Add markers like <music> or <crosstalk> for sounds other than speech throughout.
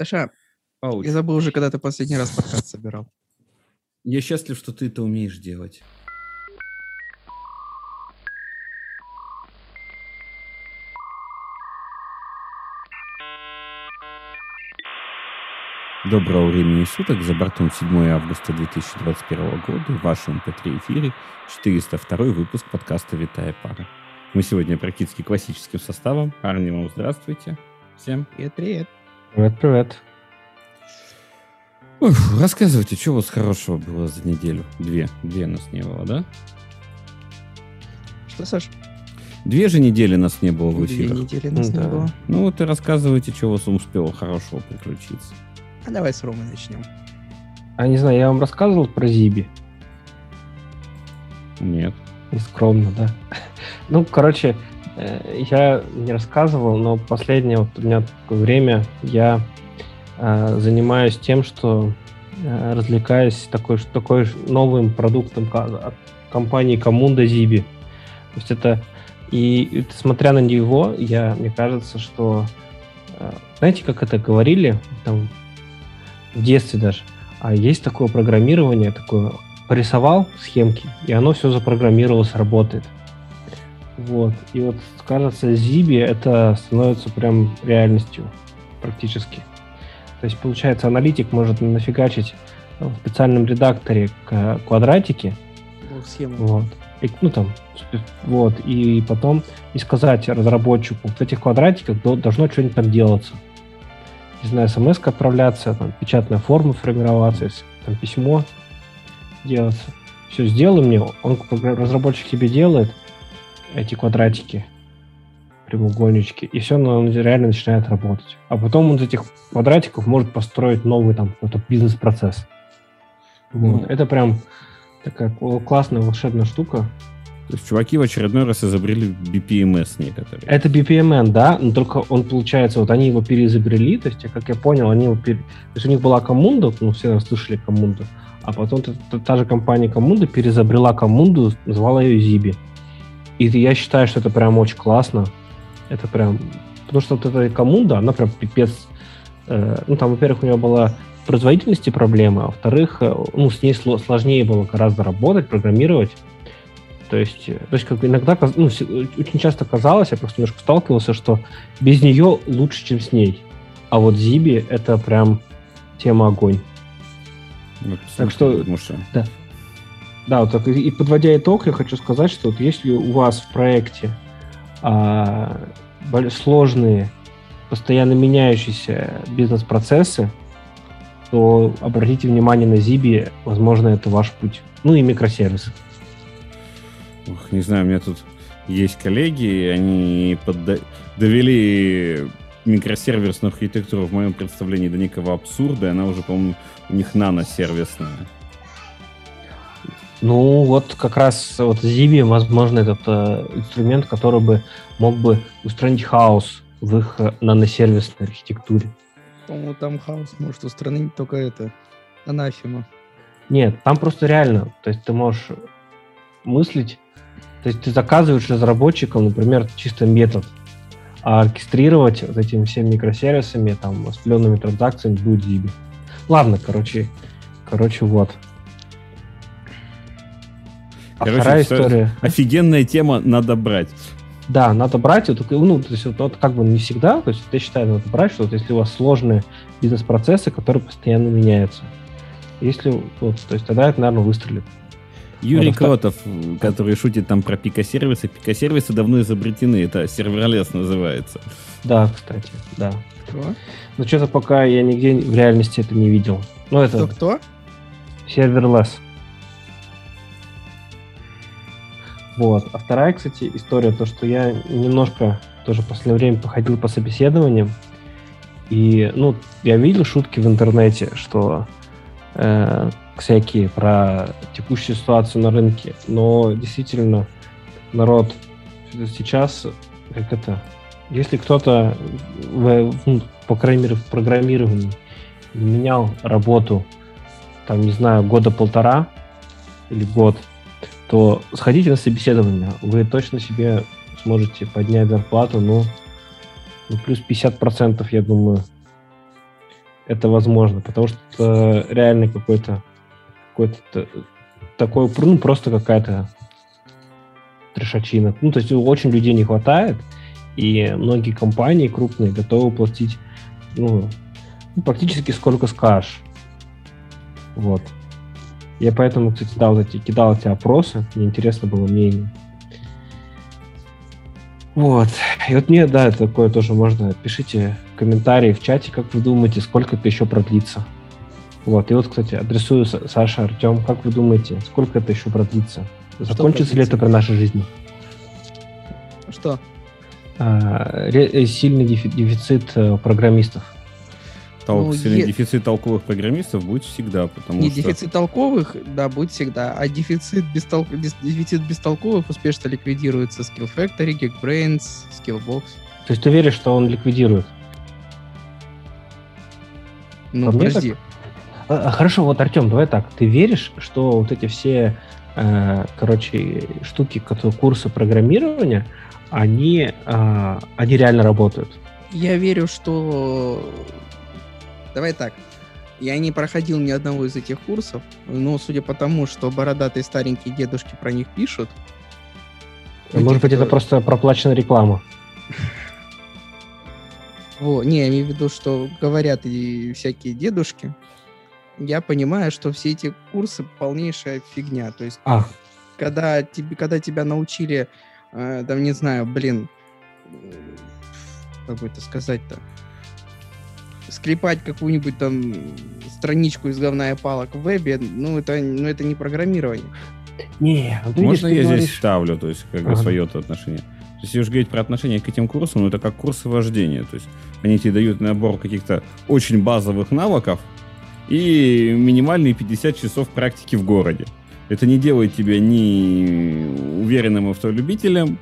Саша, Ouch. я забыл уже, когда ты последний раз подкаст собирал. Я счастлив, что ты это умеешь делать. Доброго времени суток. За бортом 7 августа 2021 года в вашем MP3 эфире 402 выпуск подкаста «Витая пара». Мы сегодня практически классическим составом. Арни, вам здравствуйте. Всем. Привет, привет. Привет, привет. Уф, рассказывайте, что у вас хорошего было за неделю? Две. Две нас не было, да? Что, Саш? Две же недели нас не было в Две эфирах. недели нас Да. не было. Ну вот и рассказывайте, что у вас успело хорошего приключиться. А давай с Ромой начнем. А не знаю, я вам рассказывал про Зиби? Нет. Нескромно, да? Ну, короче, я не рассказывал, но последнее вот у меня такое время я э, занимаюсь тем, что э, развлекаюсь такой, такой новым продуктом от компании Коммунда Зиби. То есть это и смотря на него, я, мне кажется, что э, знаете, как это говорили там в детстве даже, а есть такое программирование, такое порисовал схемки, и оно все запрограммировалось, работает. Вот. И вот, кажется, Zibi это становится прям реальностью практически. То есть, получается, аналитик может нафигачить в специальном редакторе квадратики, вот, и, ну там, вот, и потом и сказать разработчику, вот в этих квадратиках до- должно что-нибудь там делаться. Не знаю, смс отправляться, там, печатная форма формироваться, там письмо делаться. Все, сделай мне, он, разработчик тебе делает эти квадратики, прямоугольнички, и все, он реально начинает работать. А потом он из этих квадратиков может построить новый там какой-то бизнес-процесс. Вот. Это прям такая кл- классная волшебная штука. То есть чуваки в очередной раз изобрели BPMS некоторые. Это BPMN, да, но только он, получается, вот они его переизобрели, то есть, как я понял, они его пере... То есть у них была коммунда, ну, все слышали коммунду, а потом та, та- та же компания коммунда переизобрела коммунду, назвала ее Zibi. И я считаю, что это прям очень классно. Это прям... Потому что вот эта коммунда, она прям пипец... э, ну, там, во-первых, у нее была производительности проблемы, а во-вторых, э, ну, с ней сло- сложнее было гораздо работать, программировать. То есть, э, то есть как иногда, ну, очень часто казалось, я просто немножко сталкивался, что без нее лучше, чем с ней. А вот Zibi это прям тема огонь. Вот, Так что- потому что Да, вот так, и подводя итог, я хочу сказать, что вот если у вас в проекте а, сложные, постоянно меняющиеся бизнес-процессы, то обратите внимание на Zibi, возможно, это ваш путь. Ну и микросервисы. Ох, не знаю, у меня тут есть коллеги, они подда- довели микросервисную архитектуру в моем представлении до некого абсурда, и она уже, по-моему, у них наносервисная. Ну, вот как раз вот Zibi, возможно, этот э, инструмент, который бы мог бы устранить хаос в их э, наносервисной архитектуре. По-моему, там хаос может устранить только это. Анафема. Нет, там просто реально, то есть ты можешь мыслить, то есть ты заказываешь разработчикам, например, чисто метод, а оркестрировать вот этими всеми микросервисами, там, распределенными транзакциями будет Zibi. Ладно, короче, короче, вот. А Короче, вторая история. Офигенная тема, надо брать. Да, надо брать, вот, ну, то есть вот, вот как бы не всегда, то есть я считаю, надо брать, что вот если у вас сложные бизнес-процессы, которые постоянно меняются. Если, вот, то есть тогда это, наверное, выстрелит. Юрий Просто- Кротов, который шутит там про пикосервисы. Пикосервисы давно изобретены, это serverless называется. Да, кстати, да. Кто? Но что-то пока я нигде в реальности это не видел. Ну, это Кто-кто? serverless. Вот. А вторая, кстати, история, то, что я немножко тоже в последнее время походил по собеседованиям, и, ну, я видел шутки в интернете, что э, всякие про текущую ситуацию на рынке, но действительно народ сейчас, как это, если кто-то в, ну, по крайней мере в программировании менял работу, там, не знаю, года полтора или год, то сходите на собеседование, вы точно себе сможете поднять зарплату, ну, ну плюс 50%, я думаю. это возможно, потому что реально какой-то какой-то такой, ну, просто какая-то трешачина. Ну, то есть очень людей не хватает, и многие компании крупные готовы платить, ну, ну практически сколько скажешь. Вот. Я поэтому, кстати, да, вот эти, кидал эти опросы, мне интересно было мнение. Вот. И вот мне, да, такое тоже можно. Пишите комментарии в чате, как вы думаете, сколько это еще продлится. Вот. И вот, кстати, адресую Саша, Артем, как вы думаете, сколько это еще продлится? Закончится ли это при нашей жизни? Что? А, ре- сильный дефицит э, программистов. Тол- ну, е... Дефицит толковых программистов будет всегда, потому Не что... дефицит толковых, да, будет всегда, а дефицит, бестол... дефицит бестолковых успешно ликвидируется Skill Factory, Geekbrains, Skillbox. То есть ты веришь, что он ликвидирует? Ну, По подожди. Так... А, хорошо, вот, Артем, давай так. Ты веришь, что вот эти все, э, короче, штуки, которые курсы программирования, они, э, они реально работают? Я верю, что Давай так. Я не проходил ни одного из этих курсов, но судя по тому, что бородатые старенькие дедушки про них пишут... Может быть, это просто проплаченная реклама. <laughs> Во, не, я имею в виду, что говорят и всякие дедушки. Я понимаю, что все эти курсы полнейшая фигня. То есть, а. когда, тебе, когда тебя научили, э, там, не знаю, блин, как бы это сказать-то, склепать какую-нибудь там страничку из говна и палок в вебе, ну это, ну, это не программирование. Не, вот Можно я говоришь... здесь ставлю, то есть, как бы ага. свое отношение? То есть, если уж говорить про отношение к этим курсам, ну, это как курсы вождения. То есть, они тебе дают набор каких-то очень базовых навыков и минимальные 50 часов практики в городе. Это не делает тебя ни уверенным автолюбителем,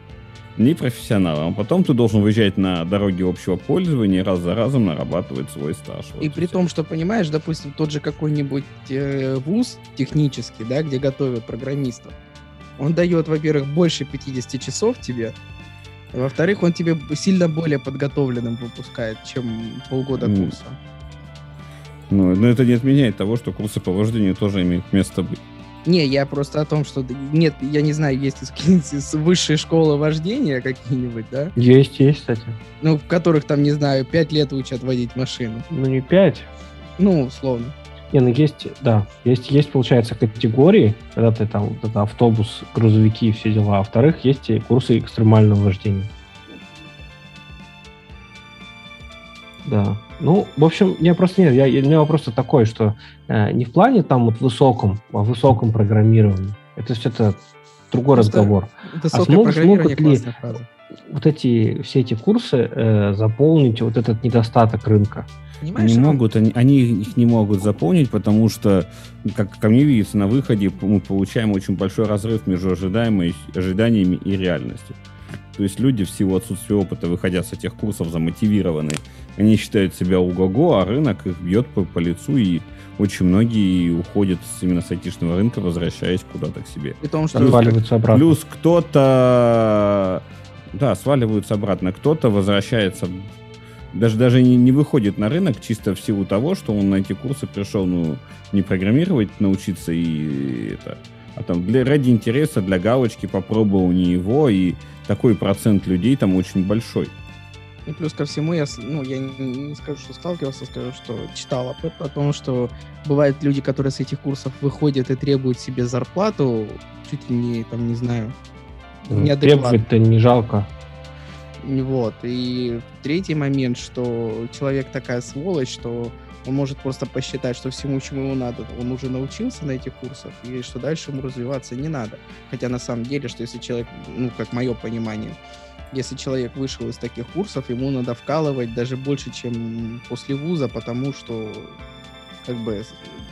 не профессионалом. А потом ты должен выезжать на дороге общего пользования и раз за разом нарабатывать свой стаж. Вот и при все. том, что, понимаешь, допустим, тот же какой-нибудь э, вуз технический, да, где готовят программистов, он дает, во-первых, больше 50 часов тебе, во-вторых, он тебе сильно более подготовленным выпускает, чем полгода курса. Ну, но это не отменяет того, что курсы по вождению тоже имеют место быть. Не, я просто о том, что нет, я не знаю, есть ли высшие школы вождения какие-нибудь, да? Есть, есть, кстати. Ну, в которых там, не знаю, пять лет учат водить машину. Ну, не пять. Ну, условно. Не, ну есть, да, есть, есть, получается, категории, когда ты там вот это автобус, грузовики и все дела. А во-вторых, есть и курсы экстремального вождения. Да. Ну, в общем, я просто нет, я, у меня вопрос такой, что э, не в плане там вот высоком, а в высоком программировании. Это все-то другой просто разговор. А смог, смогут ли вот эти все эти курсы э, заполнить вот этот недостаток рынка? Понимаешь, они могут, они, они их не могут заполнить, потому что, как ко мне видится, на выходе мы получаем очень большой разрыв между ожидаемой, ожиданиями и реальностью. То есть люди в силу отсутствия опыта, выходя с этих курсов, замотивированы. Они считают себя уго-го, а рынок их бьет по, по лицу, и очень многие уходят именно с айтишного рынка, возвращаясь куда-то к себе. И том, что плюс, сваливаются обратно. Плюс кто-то... Да, сваливаются обратно. Кто-то возвращается даже, даже не, не выходит на рынок чисто в силу того, что он на эти курсы пришел, ну, не программировать, научиться и это, а там для, ради интереса, для галочки попробовал не его, и такой процент людей там очень большой. И плюс ко всему, я, ну, я не, скажу, что сталкивался, скажу, что читал о, о том, что бывают люди, которые с этих курсов выходят и требуют себе зарплату, чуть ли не, там, не знаю, Требовать-то не жалко. Вот. И третий момент, что человек такая сволочь, что он может просто посчитать, что всему, чему ему надо, он уже научился на этих курсах, и что дальше ему развиваться не надо. Хотя на самом деле, что если человек, ну, как мое понимание, если человек вышел из таких курсов, ему надо вкалывать даже больше, чем после вуза, потому что как бы,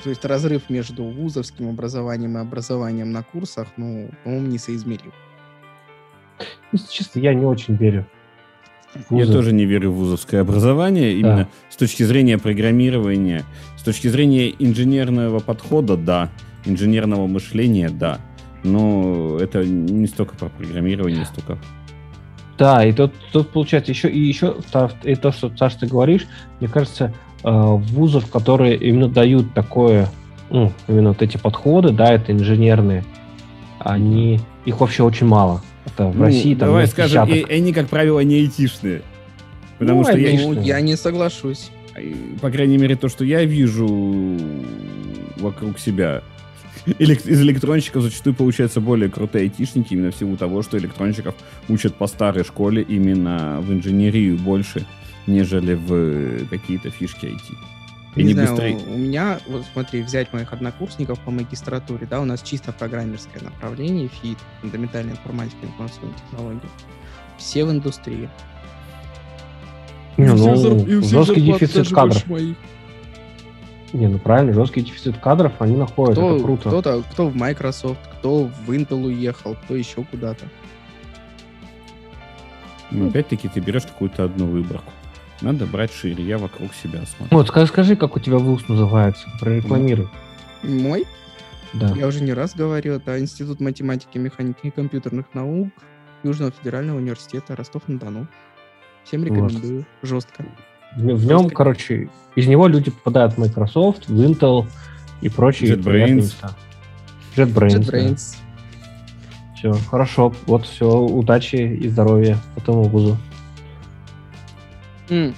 то есть разрыв между вузовским образованием и образованием на курсах, ну, по-моему, несоизмерим. Ну, честно, я не очень верю Вузы. Я тоже не верю в вузовское образование, да. именно с точки зрения программирования. С точки зрения инженерного подхода, да. Инженерного мышления, да. Но это не столько про программирование, не столько... Да, и тут, тут получается еще, и еще и то, что, Саша, ты говоришь, мне кажется, вузов, которые именно дают такое, ну, именно вот эти подходы, да, это инженерные, они, их вообще очень мало. Это в Ну, России там давай скажем, и- они, как правило, не айтишные. Потому Ну, что я. Ну, я не соглашусь. по крайней мере, то, что я вижу вокруг себя, из электронщиков зачастую получаются более крутые айтишники, именно в силу того, что электронщиков учат по старой школе именно в инженерию больше, нежели в какие-то фишки IT. И Не не знаю, быстрее. у меня, вот смотри, взять моих однокурсников по магистратуре, да, у нас чисто программерское направление, ФИТ, фундаментальная информатика и информационные технологии. Все в индустрии. Не, И все ну, все жесткий зарплаты дефицит кадров. моих. Не, ну правильно, жесткий дефицит кадров они находят, Кто, это круто. Кто-то, кто в Microsoft, кто в Intel уехал, кто еще куда-то. Но опять-таки ты берешь какую-то одну выборку. Надо брать шире, я вокруг себя смотрю. Вот, скажи, скажи, как у тебя вуз называется, прорекламируй. Мой, Да. я уже не раз говорил, это Институт математики, механики и компьютерных наук Южного федерального университета Ростов-на-Дону. Всем рекомендую. Жестко. В, нем, короче, из него люди попадают в Microsoft, в Intel и прочие JetBrains. места. JetBrains. JetBrains. Все, хорошо. Вот все, удачи и здоровья этому вузу. М.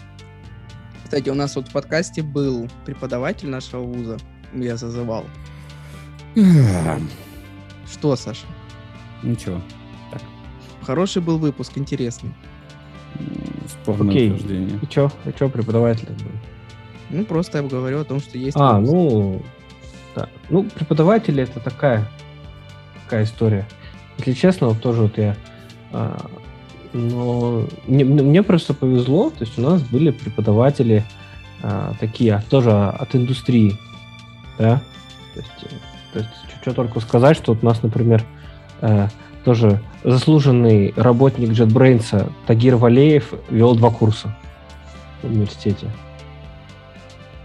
Кстати, у нас вот в подкасте был преподаватель нашего вуза. Я зазывал. <clears throat> Что, Саша? Ничего. Хороший был выпуск, интересный. М, Спорное Окей. утверждение. И чё? И чё преподаватель был? Ну, просто я говорю о том, что есть... А, вуз. ну, да. Ну, преподаватели это такая, такая история. Если честно, вот тоже вот я... а, но мне, мне- мне просто повезло, то есть у нас были преподаватели а, такие, тоже от индустрии, да? То есть, э, то есть что только сказать, что вот у нас, например, э, тоже заслуженный работник JetBrains Тагир Валеев вел два курса в университете.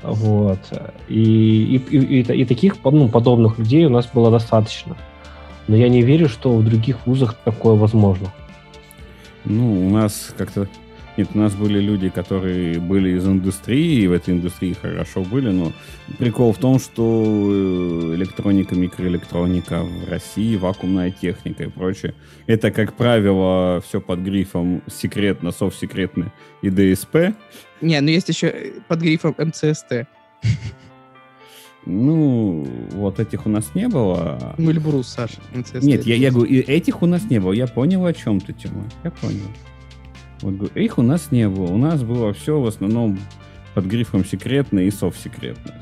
Вот. И, и, и, и та- и таких ну, подобных людей у нас было достаточно. Но я не верю, что в других вузах такое возможно. Ну, у нас как-то... Нет, у нас были люди, которые были из индустрии, и в этой индустрии хорошо были, но прикол в том, что э, электроника, микроэлектроника в России, вакуумная техника и прочее, это, как правило, все под грифом секретно, совсекретно и ДСП. Не, ну есть еще э, под грифом МЦСТ. Ну, вот этих у нас не было. Ну, Эльбрус, Саша. МЦСТ. Нет, я, я говорю, этих у нас не было. Я понял, о чем ты, Тима. Я понял. Вот, говорю, их у нас не было. У нас было все в основном под грифом секретно и совсекретно.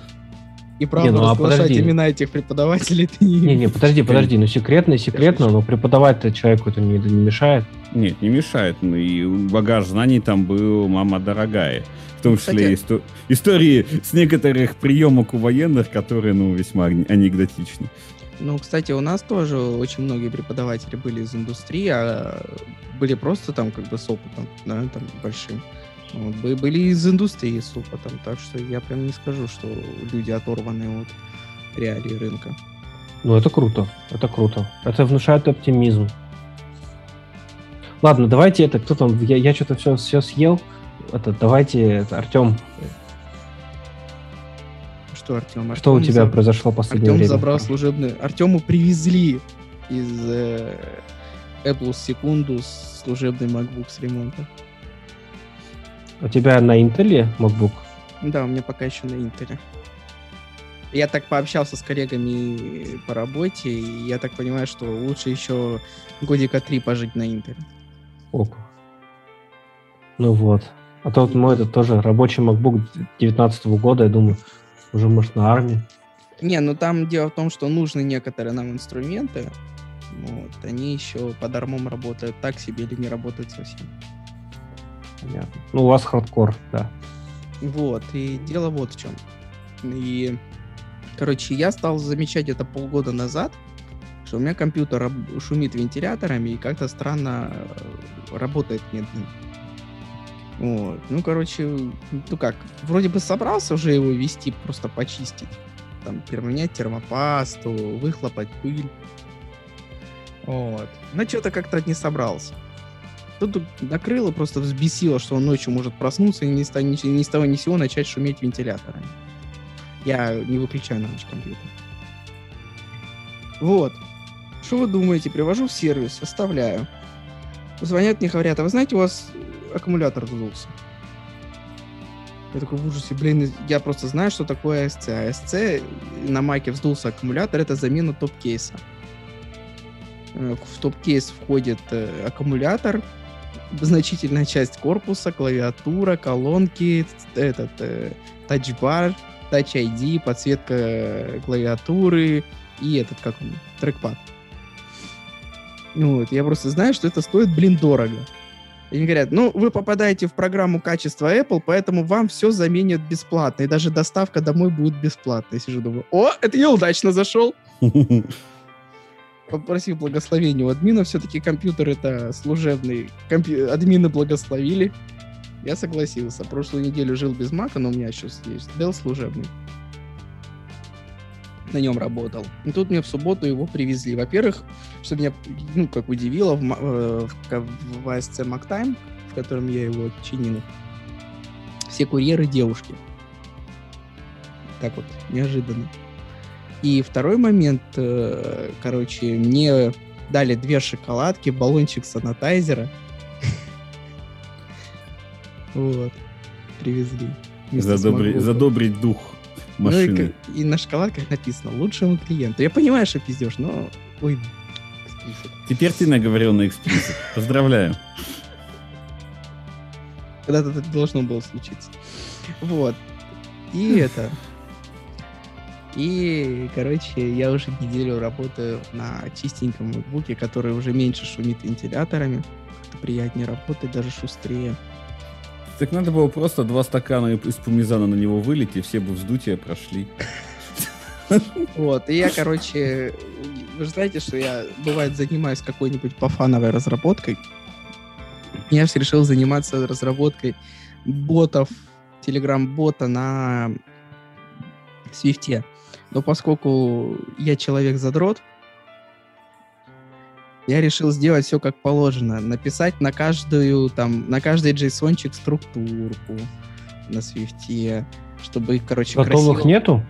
И правда, Не, ну, а подожди. имена этих преподавателей ты не... Не-не, подожди, подожди, ну секретно, секретно, но преподавать-то человеку это не, не мешает. Нет, не мешает. Ну и багаж знаний там был мама дорогая. В том числе Кстати- исто- истории с некоторых приемок у военных, которые, ну, весьма ане- анекдотичны. Ну, кстати, у нас тоже очень многие преподаватели были из индустрии, а были просто там как бы с опытом, да, там большим. Вот, бы- были из индустрии с опытом, так что я прям не скажу, что люди оторваны от реалий рынка. Ну, это круто, это круто. Это внушает оптимизм. Ладно, давайте это, кто там, я, я что-то все, все съел. Это, давайте, это, Артем, Что, Артем? что у тебя произошло в последнее Артем время? забрал служебный... Артему привезли из э, Apple секунду служебный MacBook с ремонта. У тебя на Intel MacBook? Да, у меня пока еще на Интере. Я так пообщался с коллегами по работе, и я так понимаю, что лучше еще годика три пожить на Интере. Опа. Ну вот. А то вот мой это тоже рабочий MacBook 19 года, я думаю, уже может на армии. Не, ну там дело в том, что нужны некоторые нам инструменты. Вот, они еще по дармом работают так себе или не работают совсем. Понятно. Ну, у вас хардкор, да. Вот, и дело вот в чем. И, короче, я стал замечать это полгода назад, что у меня компьютер шумит вентиляторами и как-то странно э, работает медленно. Вот. Ну, короче, ну как, вроде бы собрался уже его вести, просто почистить. Там, поменять термопасту, выхлопать пыль. Вот. Но что-то как-то не собрался. Тут накрыло, просто взбесило, что он ночью может проснуться и ни ни, ни с того ни сего начать шуметь вентиляторами. Я не выключаю на ночь компьютер. Вот. Что вы думаете? Привожу в сервис, оставляю. Звонят мне, говорят, а вы знаете, у вас аккумулятор вздулся. Я такой в ужасе, блин, я просто знаю, что такое ASC. ASC на маке вздулся аккумулятор, это замена топ-кейса. Э, в топ-кейс входит э, аккумулятор, значительная часть корпуса, клавиатура, колонки, этот э, тачбар, Touch ID, подсветка клавиатуры и этот, как он, трекпад. Ну вот, я просто знаю, что это стоит, блин, дорого. И они говорят, ну, вы попадаете в программу качества Apple, поэтому вам все заменят бесплатно. И даже доставка домой будет бесплатной. Я сижу, думаю, о, это я удачно зашел. <laughs> Попросив благословения у админа, все-таки компьютер это служебный. Компью... Админы благословили. Я согласился. Прошлую неделю жил без мака, но у меня сейчас есть Dell служебный. На нем работал. И тут мне в субботу его привезли. Во-первых, что меня, ну, как удивило, в, э, в, в ASC MacTime, в котором я его чинил, все курьеры девушки. Так вот, неожиданно. И второй момент, э, короче, мне дали две шоколадки, баллончик санитайзера. <laughs> Вот. Привезли. Задобрить дух машины. Ну и, и на шоколадках написано «Лучшему клиенту». Я понимаю, что пиздешь, но... Ой, Теперь ты наговорил на эксплисит. Поздравляю. Когда-то это должно было случиться. Вот. И это... И, короче, я уже неделю работаю на чистеньком ноутбуке, который уже меньше шумит вентиляторами. Как-то приятнее работать, даже шустрее. Так надо было просто два стакана из пумизана на него вылить, и все бы вздутие прошли. Вот, и я, короче, вы же знаете, что я, бывает, занимаюсь какой-нибудь пофановой разработкой. Я все решил заниматься разработкой ботов, телеграм-бота на свифте. Но поскольку я человек-задрот, я решил сделать все как положено. Написать на каждую, там, на каждый JSON-чик структурку на свифте, чтобы их, короче, Готовых красиво... нету?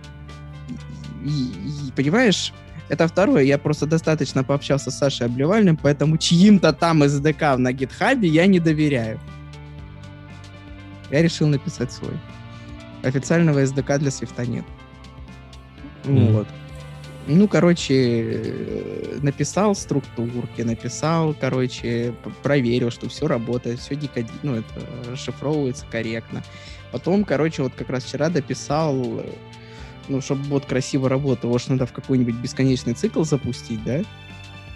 И, и, понимаешь, это второе. Я просто достаточно пообщался с Сашей Обливальным, поэтому чьим-то там SDK на гитхабе я не доверяю. Я решил написать свой. Официального SDK для свифта нет. Mm. Вот. Ну, короче, написал структурки, написал, короче, проверил, что все работает, все декоди... ну, это расшифровывается корректно. Потом, короче, вот как раз вчера дописал, ну, чтобы вот красиво работал, его надо в какой-нибудь бесконечный цикл запустить, да?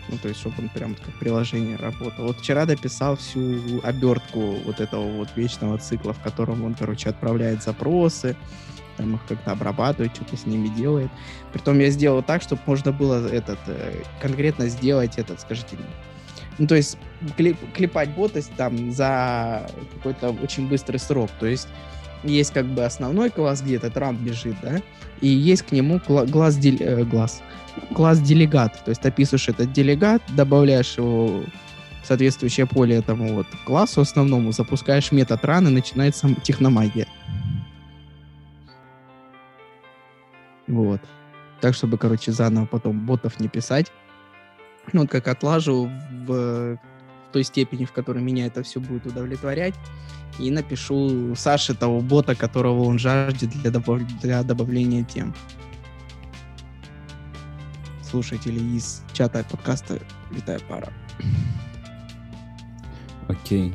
Ну, то есть, чтобы он прям как приложение работал. Вот вчера дописал всю обертку вот этого вот вечного цикла, в котором он, короче, отправляет запросы, там их как-то обрабатывает, что-то с ними делает. Притом я сделал так, чтобы можно было этот э, конкретно сделать этот, скажите мне. Ну, то есть клип, клепать бота там за какой-то очень быстрый срок. То есть есть как бы основной класс, где-то трамп бежит, да, и есть к нему глаз, дел- э, глаз, класс делегат. То есть описываешь этот делегат, добавляешь его соответствующее поле этому вот классу основному, запускаешь метод ран и начинается техномагия. Вот. Так, чтобы, короче, заново потом ботов не писать. Ну, вот как отлажу в, в той степени, в которой меня это все будет удовлетворять, и напишу Саше того бота, которого он жаждет для, добав... для добавления тем. Слушатели из чата подкаста «Витая пара». Окей.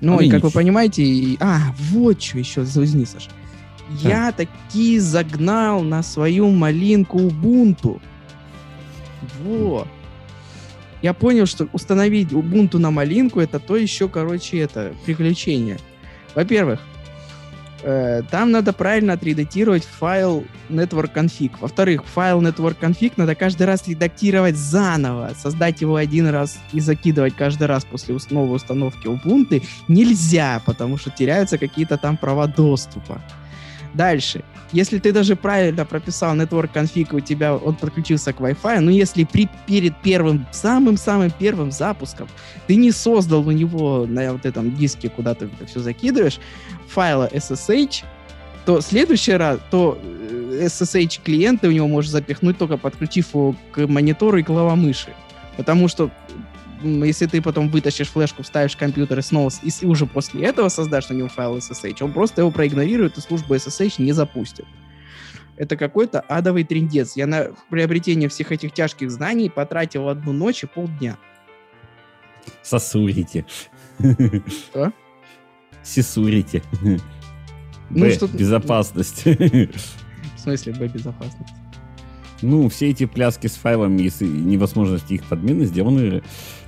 Ну, а и как вы понимаете... И... А, вот что еще, извини, Саша. Я таки загнал на свою малинку Ubuntu. Вот. Я понял, что установить Ubuntu на малинку это то еще, короче, это приключение. Во-первых, э, там надо правильно отредактировать файл network config. Во-вторых, файл network config надо каждый раз редактировать заново. Создать его один раз и закидывать каждый раз после новой установки Ubuntu нельзя, потому что теряются какие-то там права доступа. Дальше. Если ты даже правильно прописал network config, у тебя он подключился к Wi-Fi, но если при, перед первым, самым-самым первым запуском ты не создал у него на вот этом диске, куда ты это все закидываешь, файла SSH, то следующий раз, то SSH клиенты у него можешь запихнуть только подключив его к монитору и клавомыши. Потому что если ты потом вытащишь флешку, вставишь компьютер и снова, и уже после этого создашь на нем файл SSH, он просто его проигнорирует и службу SSH не запустит. Это какой-то адовый трендец. Я на приобретение всех этих тяжких знаний потратил одну ночь и полдня. Сосурите. Что? Сисурите. Ну, что безопасность. В смысле Б безопасность? Ну, все эти пляски с файлами и невозможности их подмены сделаны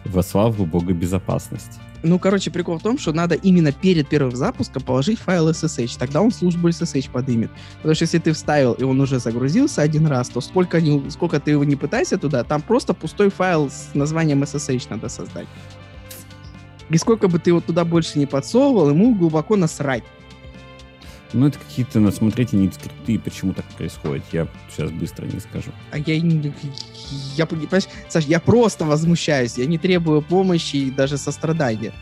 во славу бога безопасности. Ну, короче, прикол в том, что надо именно перед первым запуском положить файл SSH. Тогда он службу SSH подымет. Потому что если ты вставил, и он уже загрузился один раз, то сколько, не, сколько ты его не пытайся туда, там просто пустой файл с названием SSH надо создать. И сколько бы ты его туда больше не подсовывал, ему глубоко насрать. Ну, это какие-то, надо смотреть не скрипты, почему так происходит. Я сейчас быстро не скажу. А я, я, я понимаешь, Саш, я просто возмущаюсь. Я не требую помощи и даже сострадания.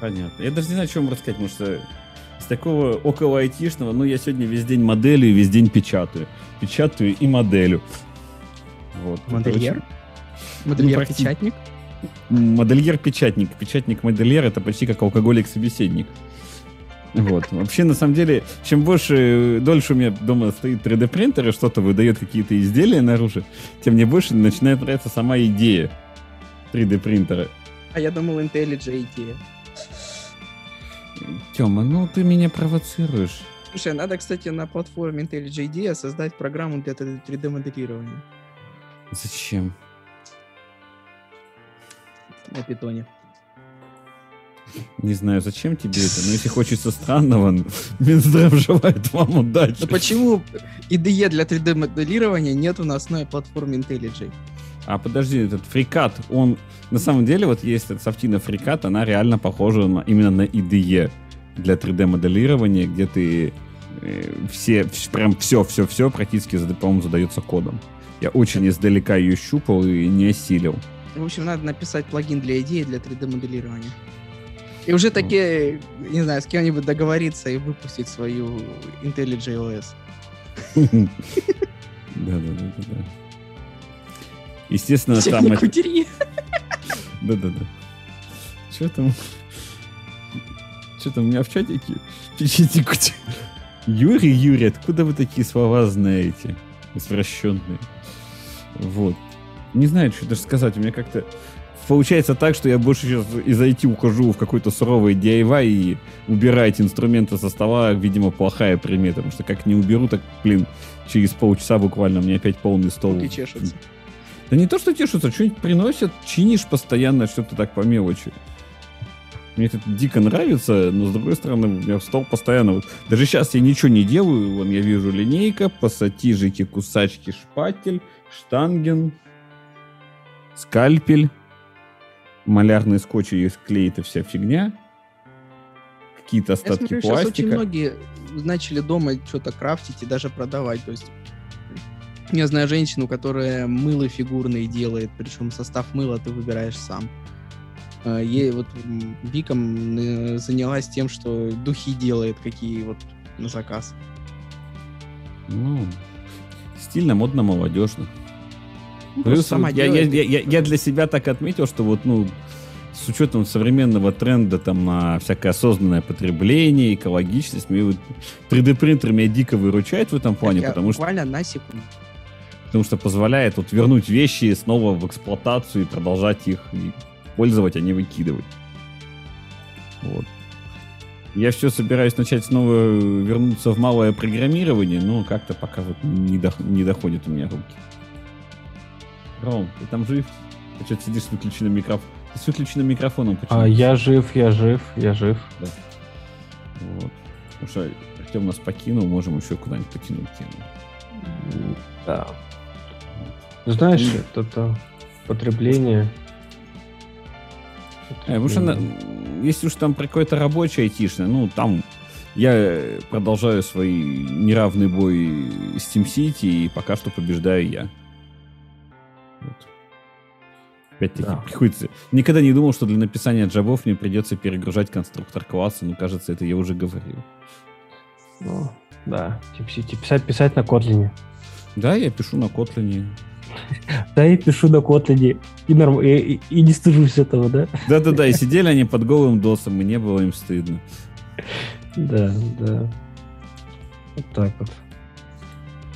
Понятно. Я даже не знаю, о чем рассказать, потому что с такого около айтишного, ну, я сегодня весь день моделю и весь день печатаю. Печатаю и моделю. Вот. Модельер? Модельер-печатник? Ну, модельер-печатник. Печатник-модельер — это почти как алкоголик-собеседник. Вот. Вообще, на самом деле, чем больше, дольше у меня дома стоит 3D-принтер и что-то выдает какие-то изделия наружу, тем мне больше начинает нравиться сама идея 3D-принтера. А я думал, IntelliJ идея. Тёма, ну ты меня провоцируешь. Слушай, надо, кстати, на платформе IntelliJ IDEA создать программу для 3D-моделирования. Зачем? На питоне. Не знаю, зачем тебе это, но если хочется странного, Минздрав желает вам удачи. Но почему IDE для 3D-моделирования нет на основе платформы IntelliJ? А подожди, этот фрикат, он на самом деле вот есть эта софтина фрикат, она реально похожа на, именно на IDE для 3D-моделирования, где ты э, все, прям все-все-все практически, по-моему, задается кодом. Я очень издалека ее щупал и не осилил. В общем, надо написать плагин для идеи для 3D-моделирования. И уже такие, не знаю, с кем-нибудь договориться и выпустить свою IntelliJ OS. Да-да-да. Естественно, там... Да-да-да. Что там? Что там у меня в чатике? Пишите Юрий, Юрий, откуда вы такие слова знаете? Извращенные. Вот не знаю, что даже сказать. У меня как-то получается так, что я больше сейчас из IT ухожу в какой-то суровый DIY и убирать инструменты со стола, видимо, плохая примета. Потому что как не уберу, так, блин, через полчаса буквально у меня опять полный стол. Руки чешутся. Да не то, что тешутся, что-нибудь приносят, чинишь постоянно что-то так по мелочи. Мне это дико нравится, но с другой стороны, у меня стол постоянно... Вот, даже сейчас я ничего не делаю, вон я вижу линейка, пассатижики, кусачки, шпатель, штанген, скальпель, малярный скотч и клеит и вся фигня, какие-то остатки Я смотрю, пластика. Сейчас очень многие начали дома что-то крафтить и даже продавать. То есть я знаю женщину, которая мыло фигурные делает, причем состав мыла ты выбираешь сам. А, ей вот Виком э, занялась тем, что духи делает, какие вот на заказ. Ну, стильно, модно, молодежно. Ну, Плюс сама я, я, я, я для себя так отметил, что вот, ну, с учетом современного тренда там на всякое осознанное потребление, экологичность, мне вот 3D-принтер меня дико выручает в этом плане, я потому что... Буквально на секунду. Потому что позволяет вот вернуть вещи снова в эксплуатацию и продолжать их пользовать, а не выкидывать. Вот. Я все собираюсь начать снова вернуться в малое программирование, но как-то пока вот не, до, не доходит у меня руки. Ром, ты там жив? Ты что сидишь с выключенным микрофоном? Ты с выключенным микрофоном почему? А, я жив, я жив, я жив. Да. Вот. Потому что Артем нас покинул, можем еще куда-нибудь потянуть тему. Да. Знаешь, И... это потребление. Э, потому что, на, если уж там про какое-то рабочее айтишное, ну, там Я продолжаю свой неравный бой с SimCity, и пока что побеждаю я. Вот. Опять-таки да. приходится... Никогда не думал, что для написания джабов мне придется перегружать конструктор класса, но кажется, это я уже говорил. Ну, да, SimCity. Писать, писать на Kotlin. Да, я пишу на Kotlin. Да, я пишу на Kotlin. И, норм... и, и, и не стыжусь этого, да? Да-да-да, и сидели они под голым досом, и не было им стыдно. Да, да. Вот так вот.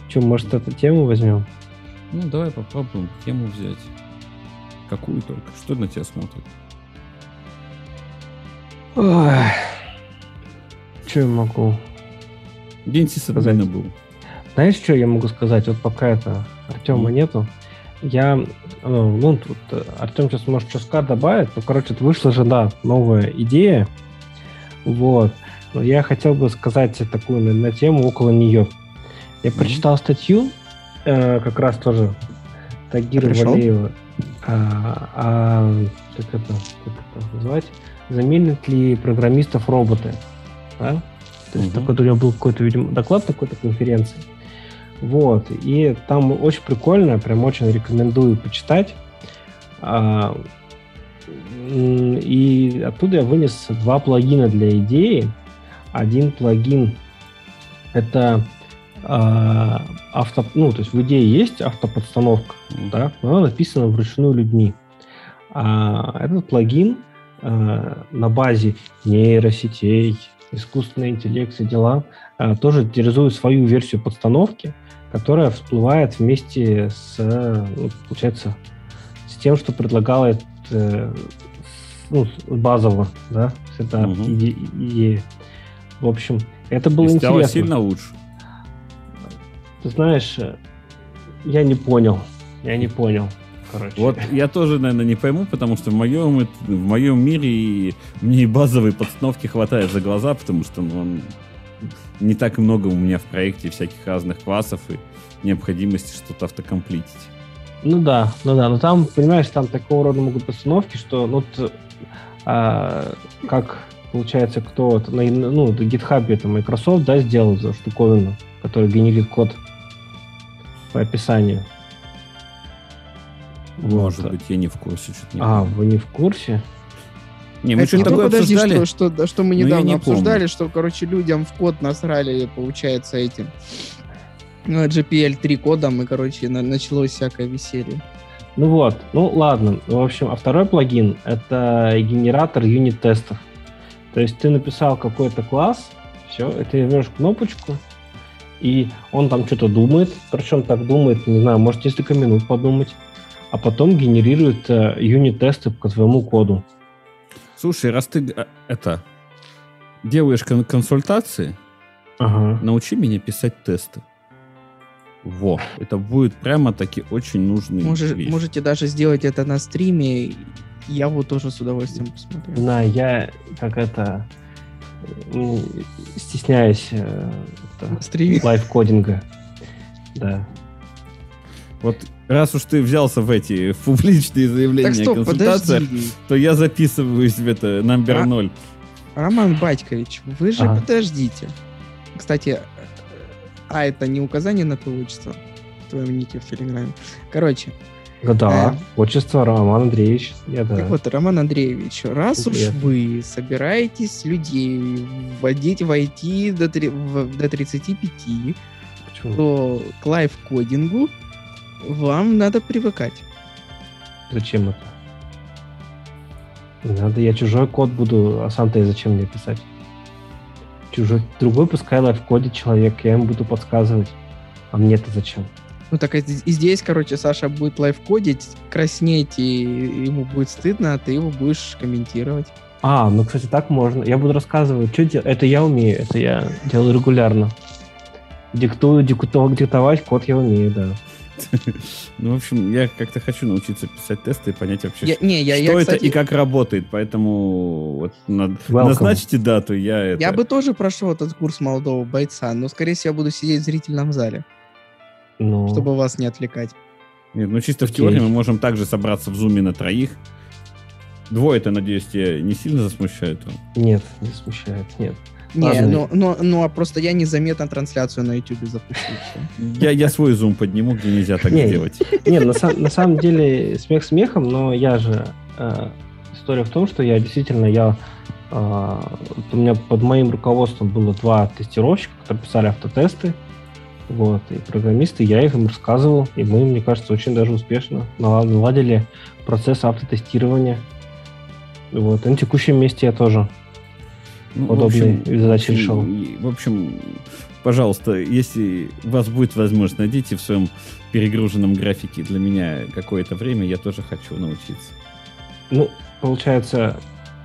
Че, может, эту тему возьмем? Ну, давай попробуем тему взять. Какую только? Что на тебя смотрит? Что я могу? День Сисадена был. Знаешь, что я могу сказать? Вот пока это Артема mm. нету, я, ну, ну тут э, Артем сейчас может что добавить, ну, короче, вышла же, да, новая идея, вот, но я хотел бы сказать такую на, на тему около нее. Я mm-hmm. прочитал статью, э, как раз тоже Тагира Валеева, а, а, как, это, как это назвать, заменят ли программистов роботы. Да? То есть mm-hmm. такой, у него был какой-то, видимо, доклад такой-то конференции. Вот. И там очень прикольно, прям очень рекомендую почитать. А, и оттуда я вынес два плагина для идеи. Один плагин это а, авто, ну, то есть в идее есть автоподстановка, да, но она написана вручную людьми. А этот плагин а, на базе нейросетей, искусственный интеллект, все дела, а, тоже реализует свою версию подстановки, которая всплывает вместе с, ну, получается, с тем, что предлагала э, ну, базово, да, это угу. идея. В общем, это было И интересно. Стало сильно лучше. Ты знаешь, э, я не понял. Я не понял. Короче. Вот я тоже, наверное, не пойму, потому что в моем, в моем мире мне и базовой подстановки хватает за глаза, потому что ну, не так много у меня в проекте всяких разных классов и необходимости что-то автокомплитить. Ну да, ну да, но там, понимаешь, там такого рода могут постановки, что ну, т, а, как получается, кто на ну, на GitHub это Microsoft, да, сделал за штуковину, который генерит код по описанию. Может вот. быть, я не в курсе. Не а, помню. вы не в курсе? Не, мы что-то такое подожди, обсуждали. Что, что, что мы недавно не обсуждали, помню. что, короче, людям в код насрали, получается, этим ну, GPL 3 кодом, и, короче, на, началось всякое веселье. Ну вот, ну ладно. В общем, а второй плагин — это генератор юнит-тестов. То есть ты написал какой-то класс, все, ты жмешь кнопочку, и он там что-то думает. Причем так думает, не знаю, может несколько минут подумать, а потом генерирует э, юнит-тесты по твоему коду. Слушай, раз ты э, это делаешь кон- консультации, ага. научи меня писать тесты. Во, это будет прямо таки очень нужный Может, Можете даже сделать это на стриме, я вот тоже с удовольствием посмотрю. Да, я как это стесняюсь э, live coding а. Да. Вот раз уж ты взялся в эти в <laughs> публичные заявления так, стоп, консультация, подожди. то я записываюсь в это номер ноль. Роман Батькович, вы же а. подождите. Кстати, а это не указание на твое отчество в твоем нике в Телеграме. Короче. Да, да. Э, отчество Роман Андреевич. Я, да. Так вот, Роман Андреевич, раз Привет. уж вы собираетесь людей вводить в IT до, 3, до 35, Почему? то к лайф-кодингу вам надо привыкать. Зачем это? надо, я чужой код буду, а сам-то зачем мне писать? Чужой, другой пускай лайф-кодит человек, я ему буду подсказывать. А мне-то зачем? Ну так и здесь, короче, Саша будет лайф-кодить, краснеть, и ему будет стыдно, а ты его будешь комментировать. А, ну, кстати, так можно. Я буду рассказывать, что делать. Это я умею, это я делаю регулярно. Диктую, диктовать, диктовать код я умею, да. <laughs> Ну, в общем, я как-то хочу научиться писать тесты и понять вообще, я, не, я, что я, это кстати... и как работает. Поэтому вот над... назначьте дату, я это... Я бы тоже прошел этот курс молодого бойца, но, скорее всего, я буду сидеть в зрительном зале, ну... чтобы вас не отвлекать. Нет, ну чисто в теории мы можем также собраться в зуме на троих. Двое-то, надеюсь, тебя не сильно засмущает? Нет, не смущает, нет. Не, ну, ну, ну, а просто я незаметно трансляцию на YouTube запустил. Я, я свой зум подниму, где нельзя так не, сделать. Не, на, на самом деле смех смехом, но я же... Э, история в том, что я действительно, я э, у меня под моим руководством было два тестировщика, которые писали автотесты, вот, и программисты, я их им рассказывал, и мы, мне кажется, очень даже успешно наладили процесс автотестирования. Вот, и на текущем месте я тоже ну, подобные общем, задачи решал. В общем, пожалуйста, если у вас будет возможность, найдите в своем перегруженном графике для меня какое-то время, я тоже хочу научиться. Ну, получается,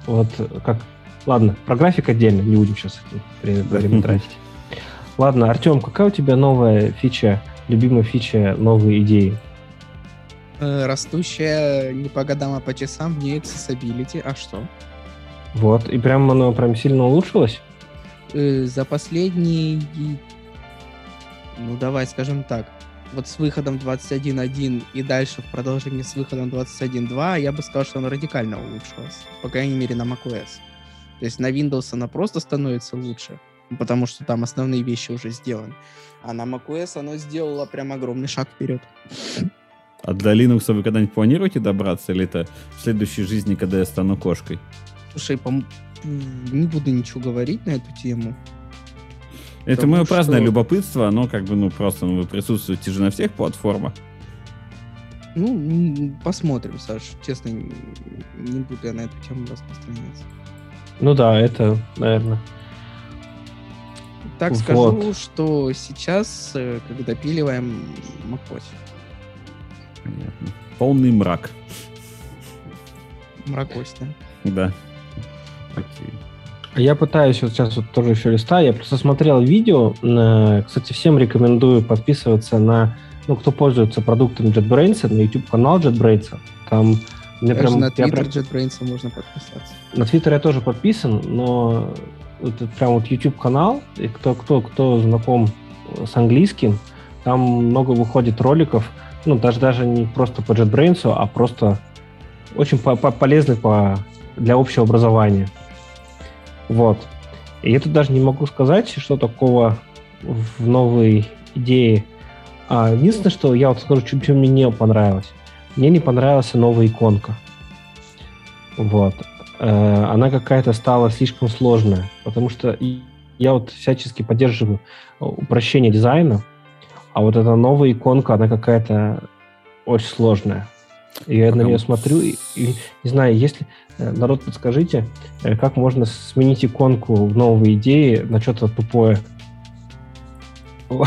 вот как... Ладно, про график отдельно, не будем сейчас время, время <laughs> тратить. Ладно, Артем, какая у тебя новая фича, любимая фича, новые идеи? Э, растущая не по годам, а по часам не accessibility. А что? Вот, и прям оно прям сильно улучшилось? Э, за последний... Ну, давай скажем так. Вот с выходом 21.1 и дальше в продолжении с выходом 21.2 я бы сказал, что оно радикально улучшилось. По крайней мере, на macOS. То есть на Windows оно просто становится лучше, потому что там основные вещи уже сделаны. А на macOS оно сделало прям огромный шаг вперед. А до Linux вы когда-нибудь планируете добраться, или это в следующей жизни, когда я стану кошкой? Слушай, пом... не буду ничего говорить на эту тему. Это мое что... праздное любопытство, оно как бы, ну, просто ну, вы присутствуете же на всех платформах. Ну, посмотрим, Саш. Честно, не буду я на эту тему распространяться. Ну да, это, наверное. Так скажу, вот. что сейчас, э, когда допиливаем macOS. Понятно. Полный мрак. Мракость, да? Да. Окей. Я пытаюсь вот сейчас вот тоже еще листаю. Я просто смотрел видео. Кстати, всем рекомендую подписываться на, ну, кто пользуется продуктами JetBrains, на YouTube канал JetBrains. Там мне прям, на Twitter прям... JetBrains можно подписаться. На Twitter я тоже подписан, но это прям вот YouTube канал, и кто, кто, кто знаком с английским, там много выходит роликов, ну, даже, даже не просто по JetBrains, а просто очень по -по полезных по для общего образования. Вот. И я тут даже не могу сказать, что такого в новой идее. А, единственное, что я вот скажу, что мне не понравилось. Мне не понравилась новая иконка. Вот. Э, она какая-то стала слишком сложная, потому что я вот всячески поддерживаю упрощение дизайна, а вот эта новая иконка, она какая-то очень сложная. Я Потому... на нее смотрю и, и не знаю, если э, народ подскажите, э, как можно сменить иконку в новой идее на что-то тупое. <laughs>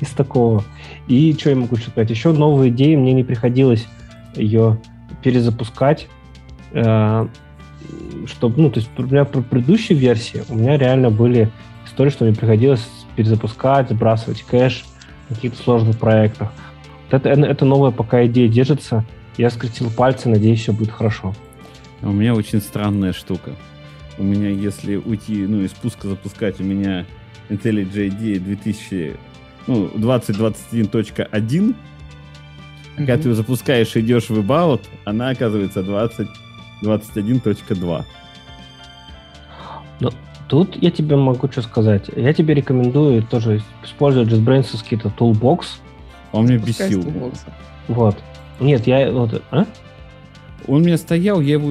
Из такого. И что я могу сказать? Еще новые идеи, мне не приходилось ее перезапускать. Э, чтобы, ну, то есть у меня про предыдущей версии у меня реально были истории, что мне приходилось перезапускать, сбрасывать кэш в каких-то сложных проектах. Это, это новая пока идея держится. Я скрестил пальцы, надеюсь, все будет хорошо. А у меня очень странная штука. У меня, если уйти, ну, из пуска запускать, у меня IntelliJ IDEA 2000, ну, 2021.1, когда ты запускаешь и идешь в About, она оказывается 20, 21.2. Ну, тут я тебе могу что сказать. Я тебе рекомендую тоже использовать JetBrains какие-то toolbox, он меня бесил. Вот. Нет, я... Вот, а? Он у меня стоял, я его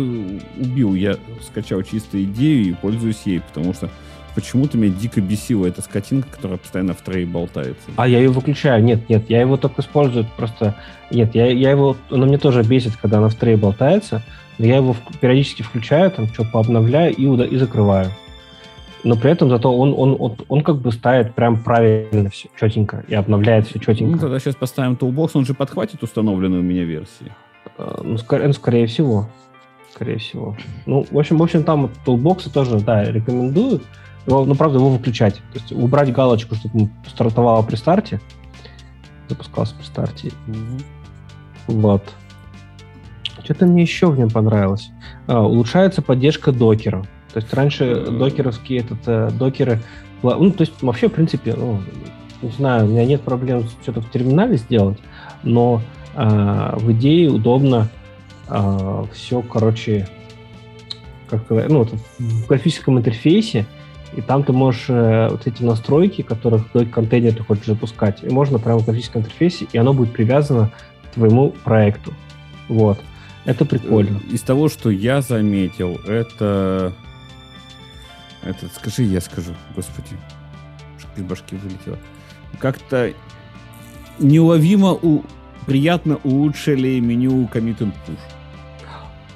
убил. Я скачал чисто идею и пользуюсь ей, потому что почему-то меня дико бесила эта скотинка, которая постоянно в трее болтается. А я ее выключаю. Нет, нет, я его только использую просто... Нет, я, я его... Она мне тоже бесит, когда она в трее болтается, но я его периодически включаю, там что пообновляю и, и закрываю но при этом зато он, он, он, он как бы ставит прям правильно все четенько и обновляет все четенько. Ну, тогда сейчас поставим Toolbox, он же подхватит установленную у меня версии. Uh, ну, скорее, ну, скорее всего. Скорее всего. Ну, в общем, в общем, там Toolbox тоже, да, рекомендуют. Его, ну, правда, его выключать. То есть убрать галочку, чтобы он стартовал при старте. Запускался при старте. Mm-hmm. Вот. Что-то мне еще в нем понравилось. А, улучшается поддержка докера. То есть раньше докеровские этот, э, докеры, ну, то есть вообще, в принципе, ну, не знаю, у меня нет проблем что-то в терминале сделать, но э, в идее удобно э, все, короче, как сказать, ну, в графическом интерфейсе, и там ты можешь э, вот эти настройки, которых контейнер ты хочешь запускать, и можно прямо в графическом интерфейсе, и оно будет привязано к твоему проекту. Вот. Это прикольно. Э, из того, что я заметил, это... Это, скажи, я скажу, господи, из башки вылетело. Как-то неуловимо у... приятно улучшили меню Commit and Push.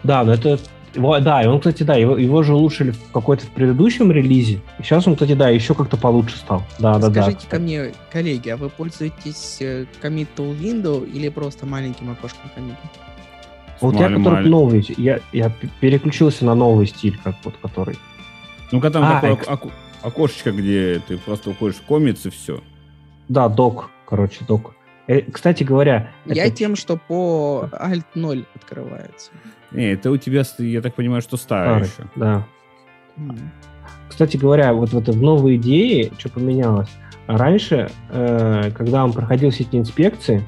Да, но это его, да, и он, кстати, да, его, его же улучшили в какой-то в предыдущем релизе. И сейчас он, кстати, да, еще как-то получше стал. Да, да, да. Скажите ко мне, коллеги, а вы пользуетесь э, Commit Tool Window или просто маленьким окошком Вот я, который новый, я, я переключился на новый стиль, как вот который. Ну-ка там а, такое экс... око- окошечко, где ты просто уходишь в комикс и все. Да, док, короче, док. Э, кстати говоря... Я это... тем, что по Alt 0 открывается. Не, это у тебя, я так понимаю, что старый, старый еще. Да. Mm. Кстати говоря, вот в, это, в новой идее что поменялось? Раньше, э, когда он проходил все эти инспекции,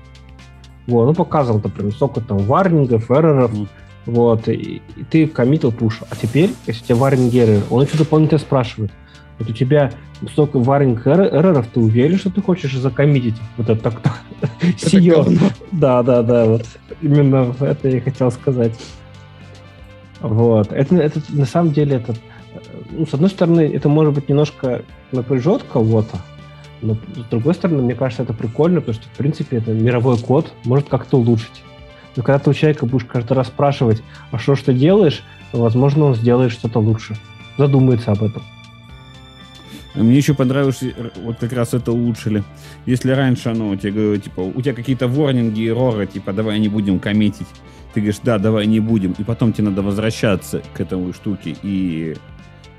вот, он показывал, например, сколько там варнингов, эрроров, mm. вот, и, и ты коммитил пуш. А теперь, если у тебя варнинг эррор, он еще дополнительно спрашивает, вот у тебя столько варинг эрроров, ты уверен, что ты хочешь закоммитить вот это так <laughs> сие? Да, да, да, вот именно это я хотел сказать. Вот. Это, это на самом деле это, ну, с одной стороны, это может быть немножко напряжет кого-то, но с другой стороны, мне кажется, это прикольно, потому что, в принципе, это мировой код может как-то улучшить. Но когда ты у человека будешь каждый раз спрашивать, а что ж ты делаешь, возможно, он сделает что-то лучше. Задумается об этом. Мне еще понравилось, вот как раз это улучшили. Если раньше оно тебе говорило, типа, у тебя какие-то ворнинги, эроры, типа, давай не будем коммитить. Ты говоришь, да, давай не будем. И потом тебе надо возвращаться к этому штуке и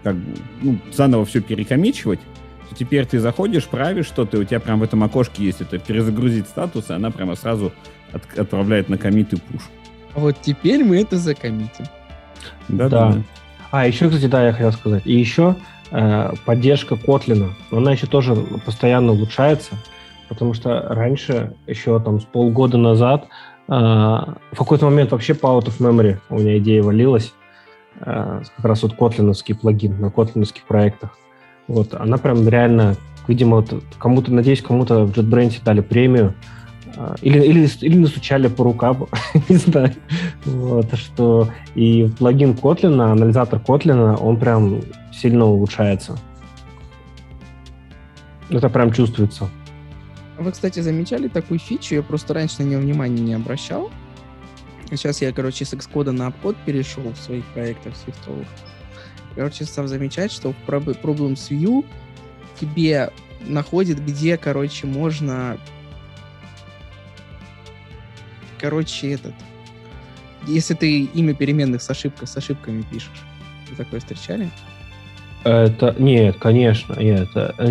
как бы, ну, заново все перекомичивать. То теперь ты заходишь, правишь что-то, и у тебя прям в этом окошке есть это перезагрузить статус, и она прямо сразу от, отправляет на комит и пуш. А вот теперь мы это закоммитим. Да, да. да. А, еще, кстати, да, я хотел сказать. И еще Э, поддержка Kotlin, она еще тоже постоянно улучшается, потому что раньше, еще там с полгода назад, э, в какой-то момент вообще по out of memory у меня идея валилась, э, как раз вот котлиновский плагин на котлиновских проектах. Вот, она прям реально, видимо, вот кому-то, надеюсь, кому-то в JetBrains дали премию, или, или, или настучали по рукам, <laughs> не знаю. Вот, что и плагин Kotlin, анализатор Kotlin, он прям сильно улучшается. Это прям чувствуется. Вы, кстати, замечали такую фичу? Я просто раньше на нее внимания не обращал. Сейчас я, короче, с Xcode на обход перешел в своих проектах свифтовых. Короче, стал замечать, что в Problems View тебе находит, где, короче, можно... Короче, этот... Если ты имя переменных с ошибкой, с ошибками пишешь. Вы такое встречали? Это нет, конечно, нет.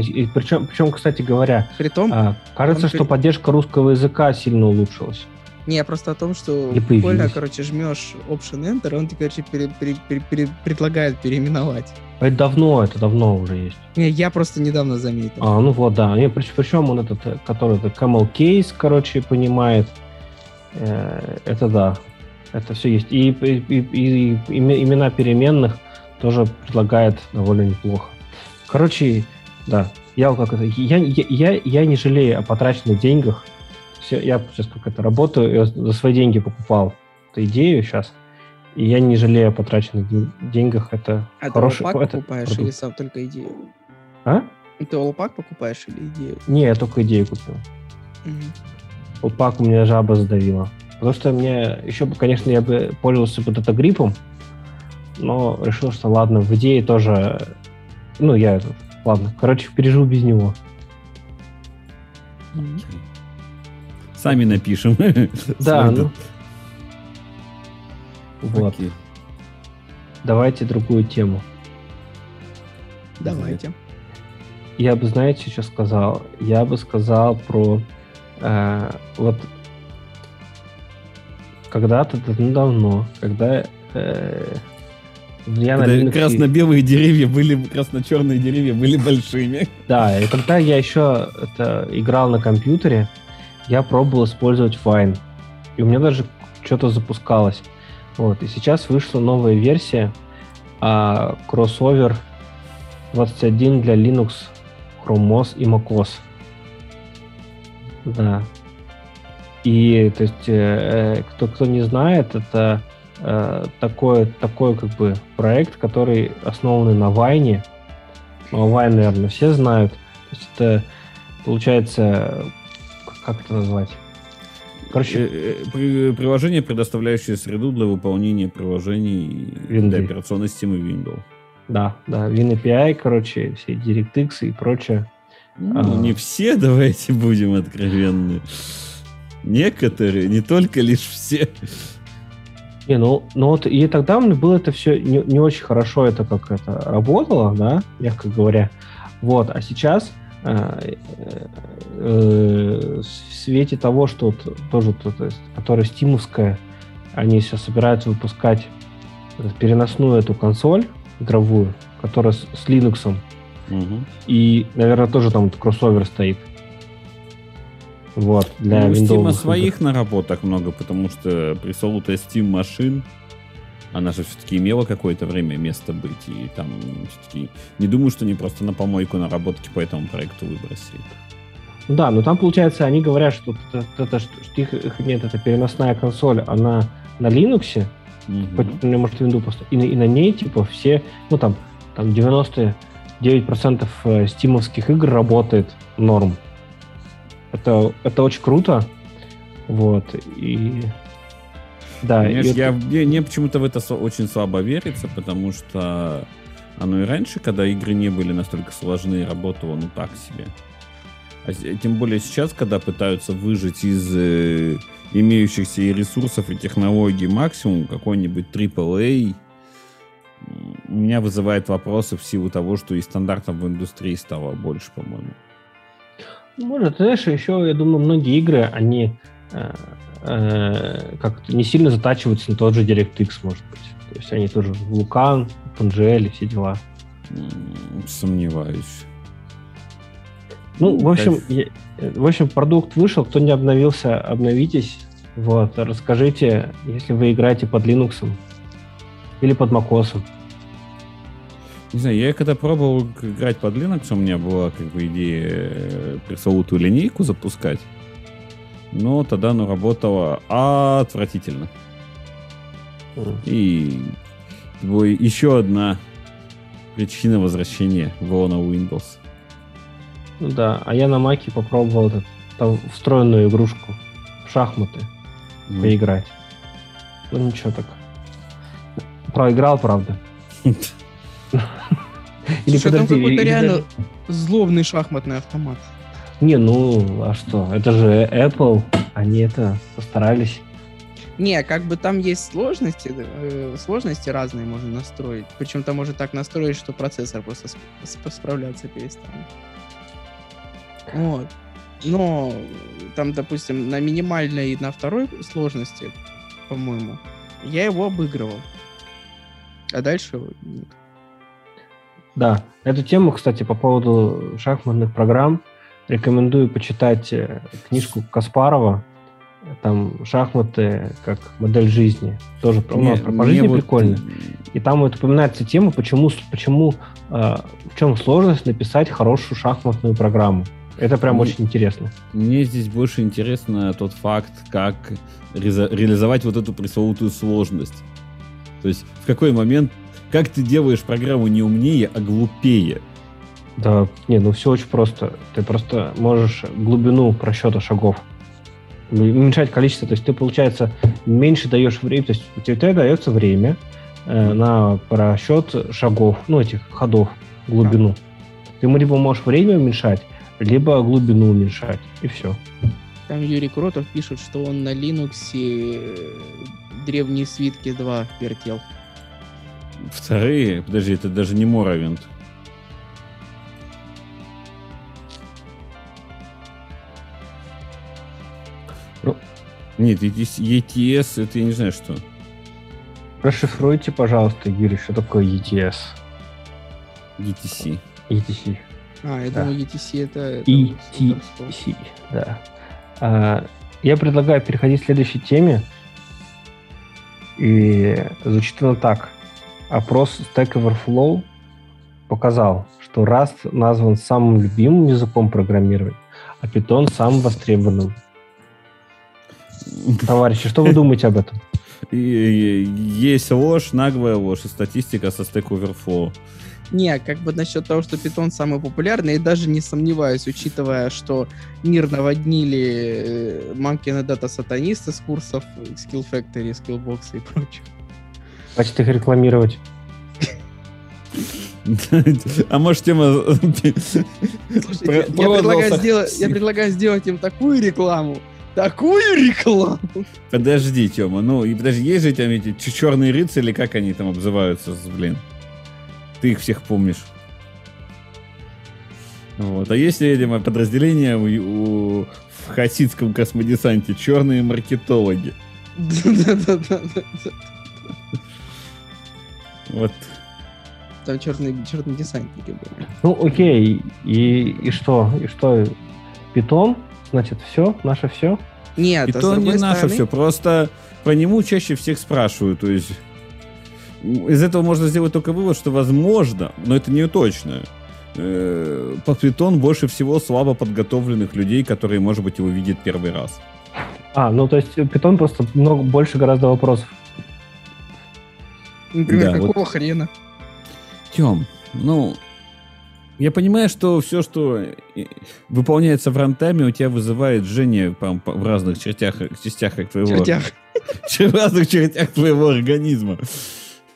И причем, причем, кстати говоря, Притом, а, кажется, что поддержка русского языка сильно улучшилась. Не, просто о том, что буквально, короче, жмешь Option Enter, он тебе, короче, пере, пере, пере, пере, предлагает переименовать. Это давно, это давно уже есть. Не, я просто недавно заметил. А, ну вот, да. Не, причем он этот, который это camel case, короче, понимает. Э, это да. Это все есть. И, и, и, и имена переменных тоже предлагает довольно неплохо. Короче, да, я как это, я, я, я, я не жалею о потраченных деньгах. Все, я сейчас как это работаю, я за свои деньги покупал эту идею сейчас, и я не жалею о потраченных деньгах. Это а хороший. Ты это покупаешь продукт. или сам только идею? А? Ты олпак покупаешь или идею? Не, я только идею купил. Угу. Олпак у меня жаба сдавила. Потому что мне еще бы, конечно, я бы пользовался вот это гриппом, но решил, что ладно, в идее тоже... Ну, я... Ладно, короче, переживу без него. Сами напишем. <laughs> Да, ну... Вот. Давайте другую тему. Давайте. Я бы, знаете, что сказал? Я бы сказал про... Э, вот когда-то давно, когда э, я когда красно-белые деревья были, красно-черные деревья были большими. Да, и когда я еще это, играл на компьютере, я пробовал использовать Vine. И у меня даже что-то запускалось. Вот, и сейчас вышла новая версия, а кроссовер 21 для Linux, Chrome OS и macOS. Да. И, то есть, э, кто, кто не знает, это э, такой, такой как бы проект, который основан на Вайне. Ну, Вайн, наверное, все знают. То есть это, получается, как это назвать? Короче, э, э, приложение, предоставляющее среду для выполнения приложений Windows. для операционной системы Windows. Да, да, WinAPI, короче, все DirectX и прочее. Ну, а... не все, <laughs> давайте будем откровенны. Некоторые, не только лишь все. Не, ну, ну вот и тогда мне было это все не, не очень хорошо, это как это работало, да, мягко говоря. Вот, а сейчас э, э, в свете того, что вот, тоже, то, то есть, которая стимовская, они сейчас собираются выпускать переносную эту консоль игровую, которая с, с Linux. Угу. И, наверное, тоже там кроссовер стоит. Вот, для ну, у Steam своих наработок много, потому что пресловутая Steam машин, она же все-таки имела какое-то время место быть, и там все-таки не думаю, что они просто на помойку наработки по этому проекту выбросили. Да, но там, получается, они говорят, что это, что их, их нет, это переносная консоль, она на Linux, mm-hmm. может, Windows просто, и, и на ней, типа, все, ну там, там 99% э, стимовских игр работает норм. Это, это очень круто. Вот. И да, Понимаешь, и я, это... мне, мне почему-то в это очень слабо верится, потому что оно и раньше, когда игры не были настолько сложны, работало ну так себе. А тем более сейчас, когда пытаются выжить из э, имеющихся и ресурсов, и технологий максимум, какой-нибудь AAA, у меня вызывает вопросы в силу того, что и стандартов в индустрии стало больше, по-моему. Может, знаешь, еще, я думаю, многие игры, они э, э, как-то не сильно затачиваются на тот же DirectX, может быть. То есть они тоже Vulkan, PNGL и все дела. Сомневаюсь. Ну, в общем, я, в общем, продукт вышел, кто не обновился, обновитесь. Вот, расскажите, если вы играете под Linux или под macOS. Не знаю, я когда пробовал играть под Linux, у меня была как бы идея э, пресловутую линейку запускать. Но тогда оно работало отвратительно. И еще одна причина возвращения в Windows. Ну да, а я на Маке попробовал этот, там встроенную игрушку в шахматы mm. поиграть. Ну ничего так. Проиграл, правда. <laughs> Или подожди, там какой-то реально злобный шахматный автомат. Не, ну, а что? Это же Apple, они это постарались. Не, как бы там есть сложности, э, сложности разные можно настроить. Причем там можно так настроить, что процессор просто сп- справляться перестанет. Вот. Но там, допустим, на минимальной и на второй сложности, по-моему, я его обыгрывал. А дальше нет. Да, эту тему, кстати, по поводу шахматных программ рекомендую почитать э, книжку Каспарова. Там шахматы как модель жизни. Тоже про, не, про по жизни вот... прикольно. И там вот упоминается тема, почему, почему э, в чем сложность написать хорошую шахматную программу. Это прям мне, очень интересно. Мне здесь больше интересно тот факт, как ре- реализовать вот эту пресловутую сложность. То есть в какой момент как ты делаешь программу не умнее, а глупее? Да, не, ну все очень просто. Ты просто можешь глубину просчета шагов уменьшать количество, то есть ты, получается, меньше даешь время, то есть у тебя дается время э, на просчет шагов, ну, этих ходов, глубину. Ты либо можешь время уменьшать, либо глубину уменьшать, и все. Там Юрий Кротов пишет, что он на Linux э, древние свитки 2 вертел. Вторые? Подожди, это даже не Моровинт. Нет, ETS, это я не знаю что. Расшифруйте, пожалуйста, Юрий, что такое ETS? ETC. ETC. А, я да. думал, ETC это... это ETC, да. А, я предлагаю переходить к следующей теме. И звучит она так. опрос Stack Overflow показал, что Rust назван самым любимым языком программирования, а Python самым востребованным. Товарищи, что вы думаете об этом? Есть ложь, наглая ложь и статистика со Stack Overflow. Не, как бы насчет того, что питон самый популярный, я даже не сомневаюсь, учитывая, что мир наводнили мамкины дата-сатанисты с курсов Skill Factory, Skillbox и прочее. Хватит их рекламировать. <laughs> А может тема... я, предлагаю сделать, им такую рекламу, такую рекламу. Подожди, Тёма, ну и подожди, есть же там эти черные рыцари, как они там обзываются, блин? Ты их всех помнишь. Вот. А есть, видимо, подразделение у, у, в хасидском космодесанте черные маркетологи. Да-да-да. Вот. Там черные, черные десантники были. Ну, окей. И, и что? И что? Питон? Значит, все? Наше все? Нет, Питон а не стороны... наше все. Просто по нему чаще всех спрашивают. То есть из этого можно сделать только вывод, что возможно, но это не точно. Э, под Python больше всего слабо подготовленных людей, которые, может быть, его видят первый раз. А, ну то есть Python просто много больше гораздо вопросов. Например, да, какого вот. хрена? Тем, ну, я понимаю, что все, что выполняется в runtime е, у тебя вызывает жжение в разных чертях, частях твоего... Чертях. <laughs> В разных чертях твоего организма.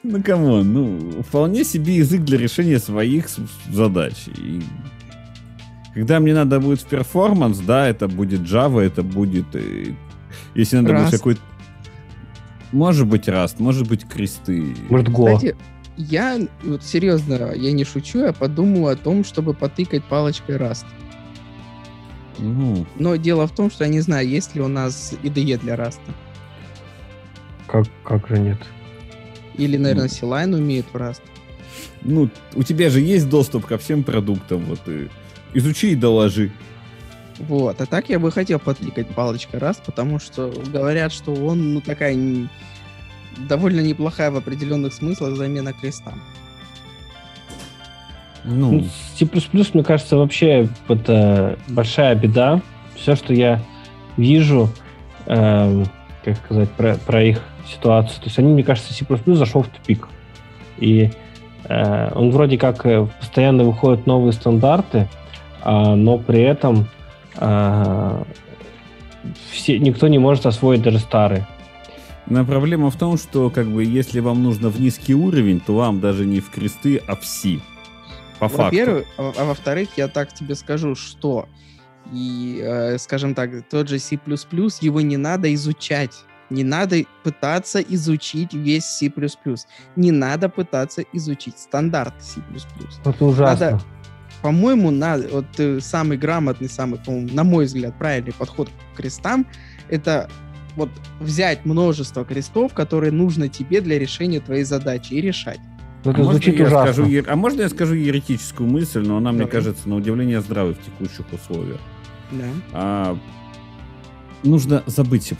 Ну, come on, ну, вполне себе язык для решения своих задач. И когда мне надо будет в performance, да, это будет Java, это будет... Э, если надо Rust. будет какой-то... Может быть Rust, может быть кресты. Может Go. Кстати, я, вот серьезно, я не шучу, я подумал о том, чтобы потыкать палочкой Rust. Ну. Но дело в том, что я не знаю, есть ли у нас IDE для Rust. Как, как же нет? Или, наверное, Силайн умеет в Rust. Ну, у тебя же есть доступ ко всем продуктам. Вот и изучи и доложи. Вот, а так я бы хотел подкликать палочкой Rust, потому что говорят, что он, ну, такая. Довольно неплохая в определенных смыслах замена креста. Ну, ну C++, мне кажется, вообще это большая беда. Все, что я вижу, э, как сказать, про, про их ситуацию. То есть они, мне кажется, C++ зашел в тупик. И э, он вроде как э, постоянно выходят новые стандарты, э, но при этом э, все, никто не может освоить даже старые. Но проблема в том, что как бы если вам нужно в низкий уровень, то вам даже не в кресты, а в C. По факту. Во-первых, а, а во-вторых, я так тебе скажу, что и, э, скажем так, тот же C++, его не надо изучать. Не надо пытаться изучить весь C++. Не надо пытаться изучить стандарт C++. Это ужасно. Надо, по-моему, надо, вот э, самый грамотный, самый, на мой взгляд, правильный подход к крестам, это вот взять множество крестов, которые нужно тебе для решения твоей задачи и решать. Ну, это а звучит можно ужасно. Скажу, а можно я скажу еретическую мысль, но она, Давай. мне кажется, на удивление здравой в текущих условиях. Да. А, нужно забыть C++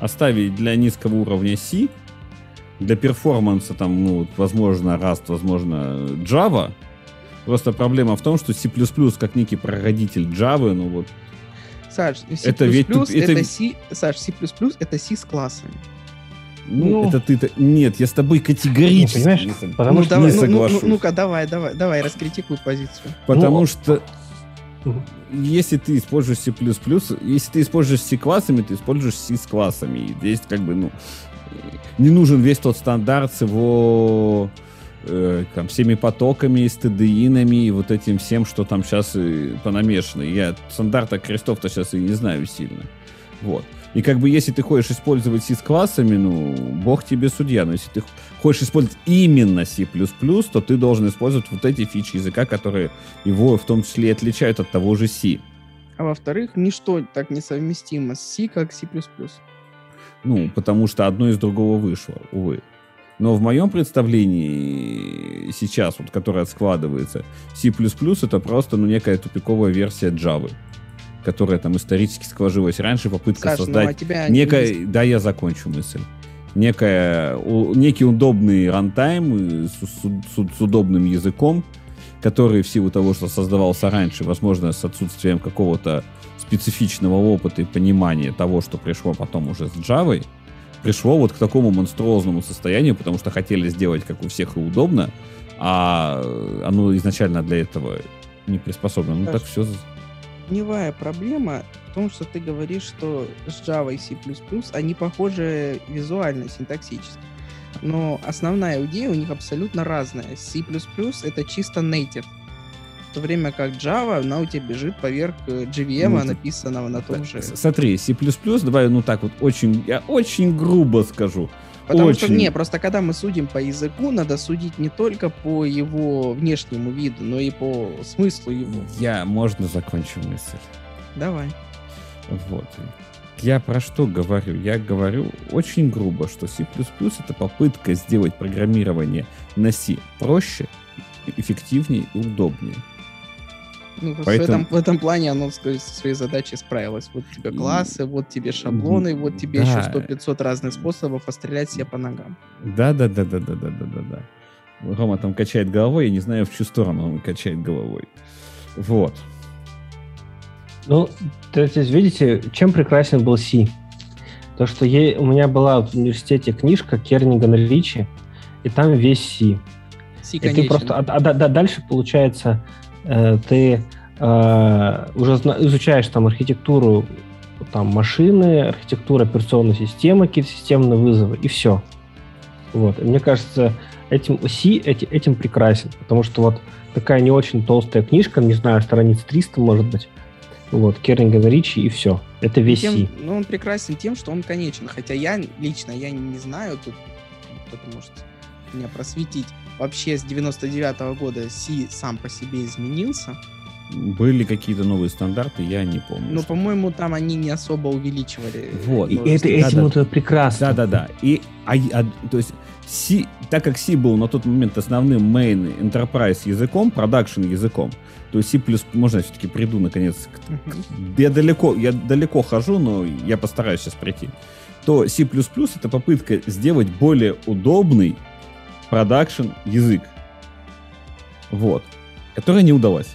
оставить для низкого уровня C, для перформанса там, ну, возможно, Rust, возможно, Java. Просто проблема в том, что C++ как некий прародитель Java, ну вот. Саш, C++ это ведь это, это C, Саш, C++ это C с классами. Ну, ну, это ты-то... Нет, я с тобой категорически ну, не, потому ну, что давай, не соглашусь. Ну, ну, ну-ка, давай, давай, давай, раскритикуй позицию. Потому ну, что если ты используешь C++, если ты используешь C классами, ты используешь C с классами. И здесь как бы, ну, не нужен весь тот стандарт с его э, там, всеми потоками, с TDI-нами и вот этим всем, что там сейчас и понамешано. Я стандарта крестов-то сейчас и не знаю сильно. Вот. И как бы если ты хочешь использовать C с классами, ну, бог тебе судья. Но если ты хочешь использовать именно C++, то ты должен использовать вот эти фичи языка, которые его в том числе и отличают от того же C. А во-вторых, ничто так несовместимо с C, как C++. Ну, потому что одно из другого вышло, увы. Но в моем представлении сейчас, вот, которое складывается, C++ это просто ну, некая тупиковая версия Java которая там исторически сложилась раньше, попытка Саш, создать ну, а тебя некое... Не... Да, я закончу мысль. некая, некий удобный рантайм с, с, с, с удобным языком, который в силу того, что создавался раньше, возможно, с отсутствием какого-то специфичного опыта и понимания того, что пришло потом уже с Java, пришло вот к такому монструозному состоянию, потому что хотели сделать, как у всех и удобно, а оно изначально для этого не приспособлено. Ну так все... Корневая проблема в том, что ты говоришь, что с Java и C++ они похожи визуально, синтаксически. Но основная идея у них абсолютно разная. C++ это чисто native то время как Java, она у тебя бежит поверх JVM, ну, написанного на том же. Смотри, C++, давай, ну так вот, очень, я очень грубо скажу. Потому очень. что, не, просто когда мы судим по языку, надо судить не только по его внешнему виду, но и по смыслу его. Я, можно закончу мысль? Давай. Вот. Я про что говорю? Я говорю очень грубо, что C++ это попытка сделать программирование на C проще, эффективнее и удобнее. Ну, Поэтому... в, этом, в этом плане оно со своей задачей справилось. Вот тебе классы, вот тебе шаблоны, вот тебе да. еще 100-500 разных способов пострелять себе по ногам. Да-да-да-да-да-да-да-да. Рома там качает головой, я не знаю, в чью сторону он качает головой. Вот. Ну, то есть, видите, чем прекрасен был Си? То, что ей, у меня была в университете книжка Кернигана Ричи, и там весь Си. Си, и ты просто, а, а, а, дальше, получается, Э, ты э, уже изучаешь там архитектуру там машины, архитектуру операционной системы, какие-то системные вызовы, и все. Вот. И мне кажется, этим C эти, этим прекрасен, потому что вот такая не очень толстая книжка, не знаю, страниц 300, может быть, вот, Кернинган Ричи, и все. Это весь тем, C. Ну, он прекрасен тем, что он конечен. Хотя я лично, я не знаю, тут кто-то может меня просветить, вообще с 99 -го года C сам по себе изменился. Были какие-то новые стандарты, я не помню. Но, по-моему, там они не особо увеличивали. Вот. И это, этим да, это прекрасно. Да-да-да. И, а, а, то есть, C, так как C был на тот момент основным main enterprise языком, продакшн языком, то есть C++, можно я все-таки приду наконец, к, uh-huh. я далеко, я далеко хожу, но я постараюсь сейчас прийти, то C++ это попытка сделать более удобный продакшн язык. Вот. Которая не удалась.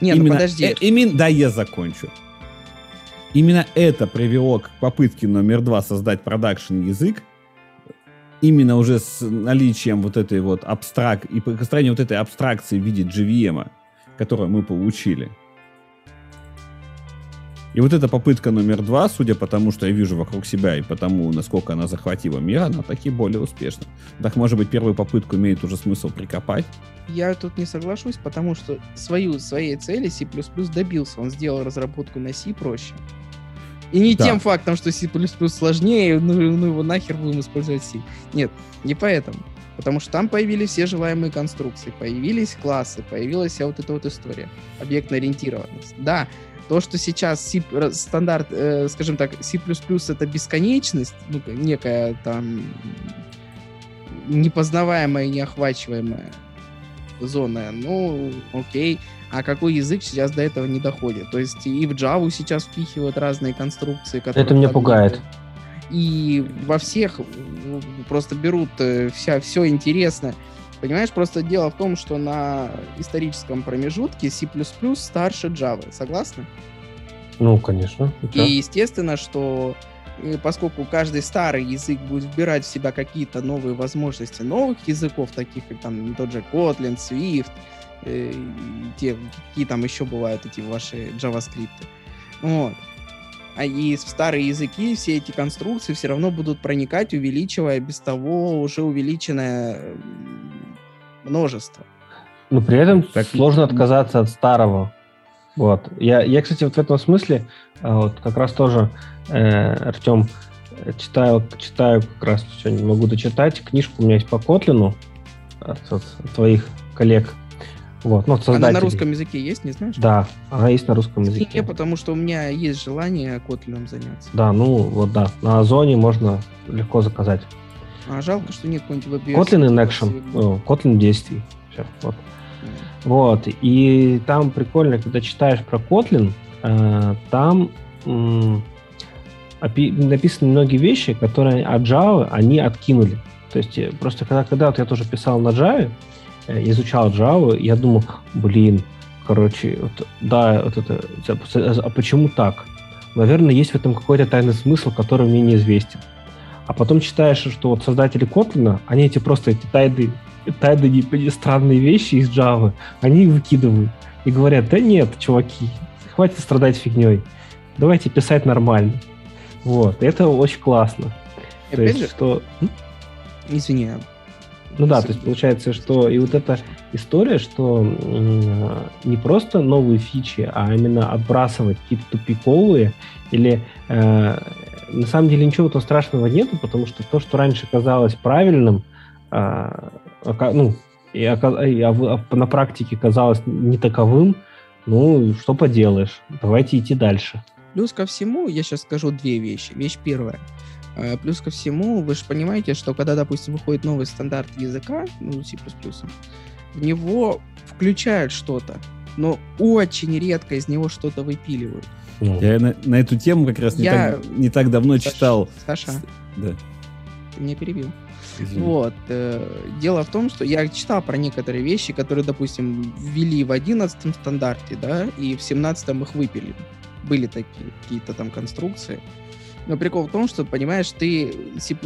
Не, ну именно, ну подожди. Э, именно, да, я закончу. Именно это привело к попытке номер два создать продакшн язык, именно уже с наличием вот этой вот абстрак и построением вот этой абстракции в виде JVM, которую мы получили. И вот эта попытка номер два, судя по тому, что я вижу вокруг себя и потому, насколько она захватила мир, она таки более успешна. Так, может быть, первую попытку имеет уже смысл прикопать? Я тут не соглашусь, потому что свою, своей цели C++ добился. Он сделал разработку на C проще. И не да. тем фактом, что C++ сложнее, ну, ну его нахер будем использовать C. Нет, не поэтому. Потому что там появились все желаемые конструкции, появились классы, появилась вся вот эта вот история. Объектная ориентированность. Да, то, что сейчас C, стандарт, э, скажем так, C++ это бесконечность, ну, некая там непознаваемая, неохвачиваемая зона, ну, окей. А какой язык сейчас до этого не доходит? То есть и в Java сейчас впихивают разные конструкции, которые... Это меня пугает. И во всех ну, просто берут э, вся, все интересно. Понимаешь, просто дело в том, что на историческом промежутке C++ старше Java. Согласны? Ну, конечно. И, и естественно, что э, поскольку каждый старый язык будет вбирать в себя какие-то новые возможности новых языков, таких как там тот же Kotlin, Swift, э, те, какие там еще бывают эти ваши JavaScript. Вот. А и в старые языки все эти конструкции все равно будут проникать, увеличивая без того уже увеличенное множество. Но при этом так сложно отказаться от старого. Вот. Я, я, кстати, вот в этом смысле а, вот как раз тоже, э, Артем, читаю, читаю как раз, все не могу дочитать, книжку у меня есть по Котлину от, от твоих коллег. Вот, ну, Она на русском языке есть, не знаешь? Да, она есть на русском языке. Не, потому что у меня есть желание Котлином заняться. Да, ну вот да, на Озоне можно легко заказать. А жалко, что нет какой-нибудь веб Kotlin in Action, Kotlin действий. Все, вот. Вот, и там прикольно, когда читаешь про Kotlin, э, там написаны многие вещи, которые от Java они откинули. То есть э, просто когда, когда вот я тоже писал на Java, э, изучал Java, я думал, блин, короче, вот, да, вот это, а почему так? Наверное, есть в этом какой-то тайный смысл, который мне неизвестен. А потом читаешь, что вот создатели Kotlin, они эти просто эти тайды, тайды странные вещи из Java, они выкидывают и говорят, да нет, чуваки, хватит страдать фигней, давайте писать нормально. Вот, это очень классно. И то есть, же, что... Извини. Ну да, то есть получается, что и вот эта история, что не просто новые фичи, а именно отбрасывать какие-то тупиковые или э, на самом деле ничего там страшного нету, потому что то, что раньше казалось правильным, э, ну, и, и, а, на практике казалось не таковым, ну, что поделаешь, давайте идти дальше. Плюс ко всему, я сейчас скажу две вещи. Вещь первая. Э, плюс ко всему, вы же понимаете, что когда, допустим, выходит новый стандарт языка, ну, C++, в него включают что-то, но очень редко из него что-то выпиливают. Ну. Я на, на эту тему как раз не, я... так, не так давно Саша, читал. Саша, да. ты меня перебил. Извини. Вот. Э, дело в том, что я читал про некоторые вещи, которые, допустим, ввели в 11 стандарте, да, и в 17 их выпили. Были такие какие-то там конструкции. Но прикол в том, что, понимаешь, ты C++,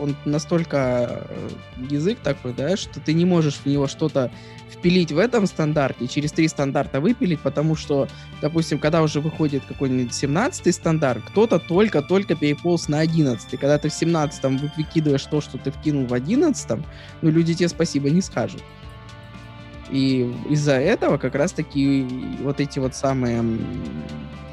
он настолько э, язык такой, да, что ты не можешь в него что-то впилить в этом стандарте, через три стандарта выпилить, потому что, допустим, когда уже выходит какой-нибудь 17-й стандарт, кто-то только-только переполз на 11 Когда ты в 17-м выкидываешь то, что ты вкинул в 11-м, ну, люди тебе спасибо не скажут. И из-за этого как раз-таки вот эти вот самые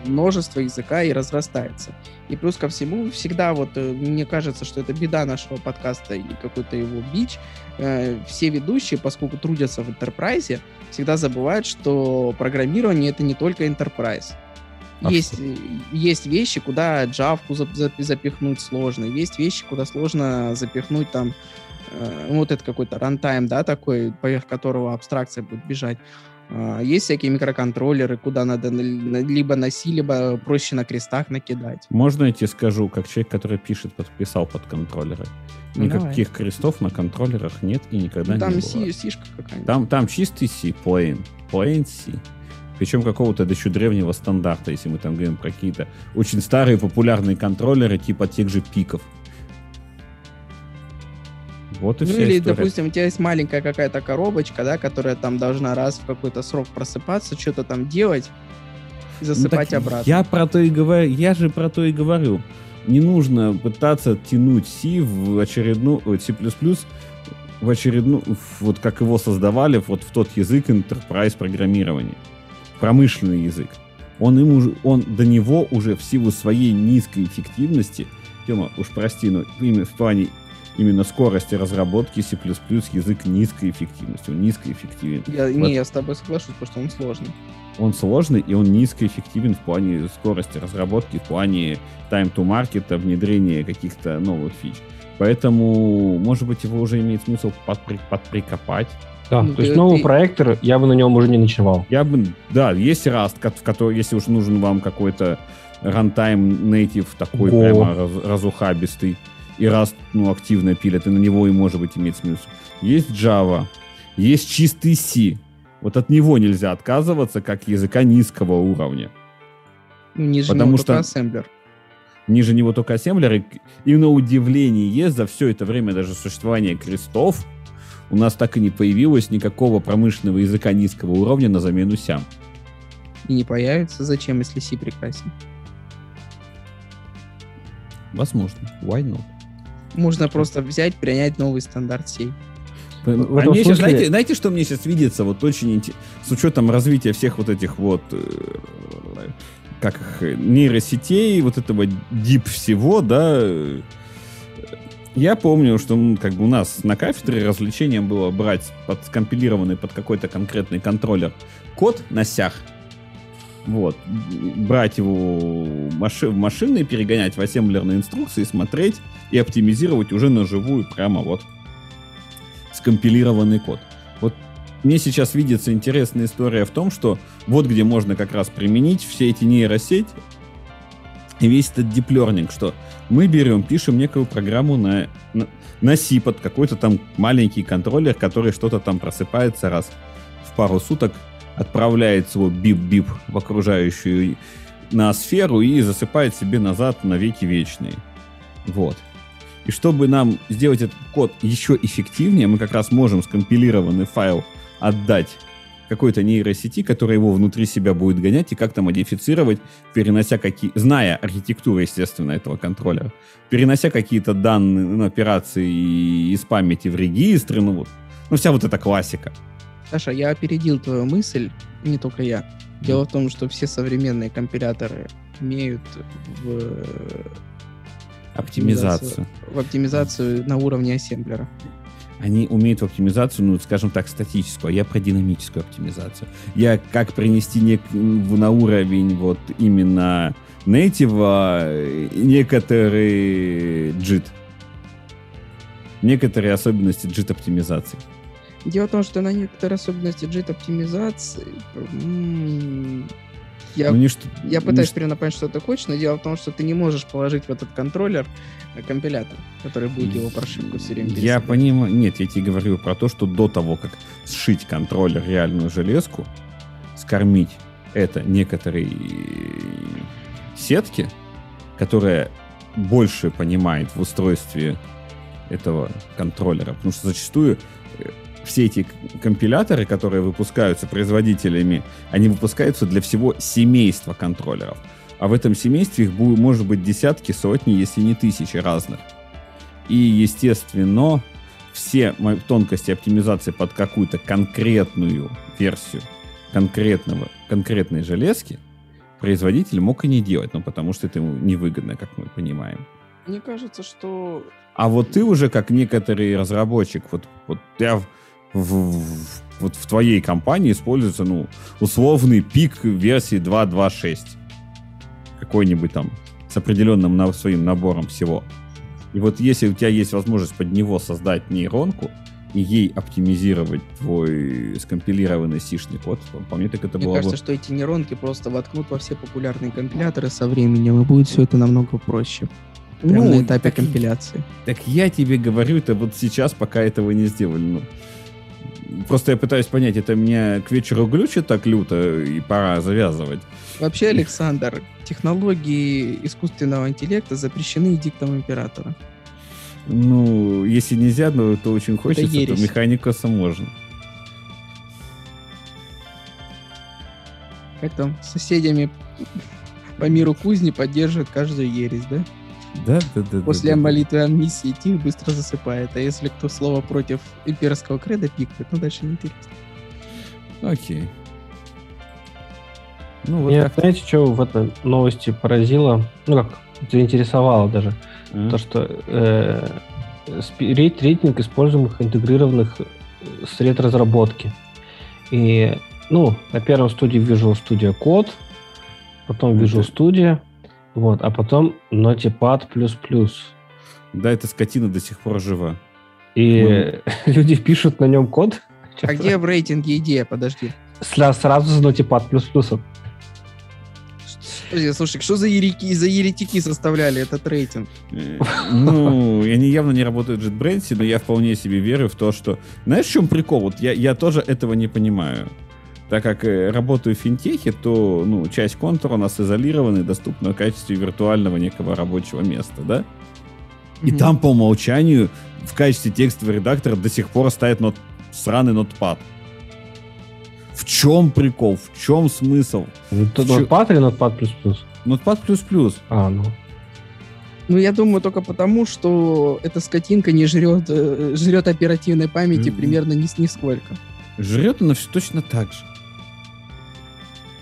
множество языка и разрастается. И плюс ко всему, всегда вот, э, мне кажется, что это беда нашего подкаста и какой-то его бич. Э, все ведущие, поскольку трудятся в Enterprise, всегда забывают, что программирование это не только Enterprise. Есть, э, есть вещи, куда Java запихнуть сложно, есть вещи, куда сложно запихнуть там вот это какой-то рантайм, да, такой, поверх которого абстракция будет бежать. А, есть всякие микроконтроллеры, куда надо либо на C, либо проще на крестах накидать. Можно я тебе скажу, как человек, который пишет, подписал под контроллеры? Ну, Никаких давай. крестов на контроллерах нет и никогда ну, там не было. Там C-шка какая-нибудь. Там, там чистый C, plain. Plain C. Причем какого-то еще древнего стандарта, если мы там говорим про какие-то очень старые популярные контроллеры, типа тех же пиков. Вот и ну или, история. допустим, у тебя есть маленькая какая-то коробочка, да, которая там должна раз в какой-то срок просыпаться, что-то там делать и ну засыпать ну, обратно. Я про то и говорю, я же про то и говорю. Не нужно пытаться тянуть C в очередную, C++ в очередную, вот как его создавали, вот в тот язык enterprise программирования. Промышленный язык. Он, им уже, он до него уже в силу своей низкой эффективности, Тема, уж прости, но именно в плане именно скорости разработки C++ язык низкой эффективности. Он низкоэффективен. Я, вот. Не, я с тобой соглашусь, потому что он сложный. Он сложный, и он низкоэффективен в плане скорости разработки, в плане time to market, внедрения каких-то новых фич. Поэтому, может быть, его уже имеет смысл подпри- подприкопать. Да, ну, то есть новый ты... проектор, я бы на нем уже не ночевал. Я бы, да, есть Rust, в который, если уж нужен вам какой-то runtime native такой Go. прямо раз, разухабистый, и раз ну, активно пилят, и на него и может быть иметь смысл. Есть Java, есть чистый C. Вот от него нельзя отказываться, как языка низкого уровня. Ну, ниже Потому него что только ассемблер. Ниже него только ассемблер. И, и на удивление за все это время даже существования крестов у нас так и не появилось никакого промышленного языка низкого уровня на замену сям. И не появится. Зачем, если C прекрасен? Возможно. Why not? Можно просто взять, принять новый стандарт сей. А смысле... сейчас, знаете, знаете, что мне сейчас видится? Вот очень интересно. С учетом развития всех вот этих вот э, как их, нейросетей, вот этого дип всего, да, я помню, что как бы у нас на кафедре развлечением было брать под скомпилированный под какой-то конкретный контроллер код на сях, вот, брать его маши в машины, перегонять в ассемблерные инструкции, смотреть, и оптимизировать уже на живую прямо вот скомпилированный код. Вот мне сейчас видится интересная история в том, что вот где можно как раз применить все эти нейросети, И весь этот learning, что мы берем, пишем некую программу на, на, на C под какой-то там маленький контроллер, который что-то там просыпается раз в пару суток, отправляет свой бип-бип в окружающую на сферу и засыпает себе назад на веки вечные. Вот. И чтобы нам сделать этот код еще эффективнее, мы как раз можем скомпилированный файл отдать какой-то нейросети, которая его внутри себя будет гонять и как-то модифицировать, перенося какие... Зная архитектуру, естественно, этого контроллера, перенося какие-то данные, ну, операции из памяти в регистры, ну вот. Ну, вся вот эта классика. Саша, я опередил твою мысль, не только я. Дело в том, что все современные компиляторы имеют в оптимизацию. В оптимизацию на уровне ассемблера. Они умеют в оптимизацию, ну, скажем так, статическую, а я про динамическую оптимизацию. Я как принести нек- на уровень вот именно native э, некоторые JIT. Некоторые особенности JIT оптимизации. Дело в том, что на некоторые особенности JIT оптимизации я, ну, не я пытаюсь не примерно понять, что ты хочешь, но дело в том, что ты не можешь положить в этот контроллер компилятор, который будет его прошивку все время Я понимаю. Нет, я тебе говорю про то, что до того, как сшить контроллер реальную железку, скормить это некоторые сетки, которая больше понимает в устройстве этого контроллера. Потому что зачастую все эти компиляторы, которые выпускаются производителями, они выпускаются для всего семейства контроллеров. А в этом семействе их будет, может быть десятки, сотни, если не тысячи разных. И, естественно, все тонкости оптимизации под какую-то конкретную версию конкретного, конкретной железки производитель мог и не делать, ну, потому что это ему невыгодно, как мы понимаем. Мне кажется, что... А вот ты уже, как некоторый разработчик, вот, вот я в, в, вот в твоей компании используется, ну, условный пик версии 2.2.6. Какой-нибудь там с определенным на, своим набором всего. И вот если у тебя есть возможность под него создать нейронку и ей оптимизировать твой скомпилированный сишный код, то по мне так это мне было кажется, бы... что эти нейронки просто воткнут во все популярные компиляторы со временем, и будет все это намного проще. Прямо ну, на этапе так, компиляции. Так я тебе говорю, это вот сейчас, пока этого не сделали. Ну, Просто я пытаюсь понять, это меня к вечеру глючит так люто, и пора завязывать. Вообще, Александр, технологии искусственного интеллекта запрещены диктом императора. Ну, если нельзя, но то очень хочется, то механикоса можно. Как там, с соседями по миру кузни поддерживают каждую ересь, да? Да, да, да. После да, молитвы да. миссии Тих быстро засыпает. А если кто слово против имперского креда пикает, ну дальше не интересно. Окей. Ну, вот Меня, так. знаете, что в этой новости поразило? Ну, как заинтересовало даже. Mm-hmm. То, что э, рейтинг используемых интегрированных э, сред разработки. И, ну, на первом студии Visual Studio Code, потом Visual Studio, вот, а потом Notepad++. Да, эта скотина до сих пор жива. И ну. <laughs> люди пишут на нем код. А где в рейтинге идея? Подожди. Сразу за Notepad++. Слушай, что за еретики, за еретики составляли этот рейтинг? Э, ну, <laughs> они явно не работают в JetBrains, но я вполне себе верю в то, что... Знаешь, в чем прикол? Вот я, я тоже этого не понимаю так как э, работаю в финтехе, то ну, часть контура у нас изолирована и доступна в качестве виртуального некого рабочего места, да? Mm-hmm. И там по умолчанию в качестве текстового редактора до сих пор стоит нот... сраный нотпад. В чем прикол? В чем смысл? Это нотпад или нотпад плюс плюс? Нотпад плюс плюс. А, ну. Ну, я думаю, только потому, что эта скотинка не жрет, э, жрет оперативной памяти mm-hmm. примерно ни, нисколько. Жрет она все точно так же.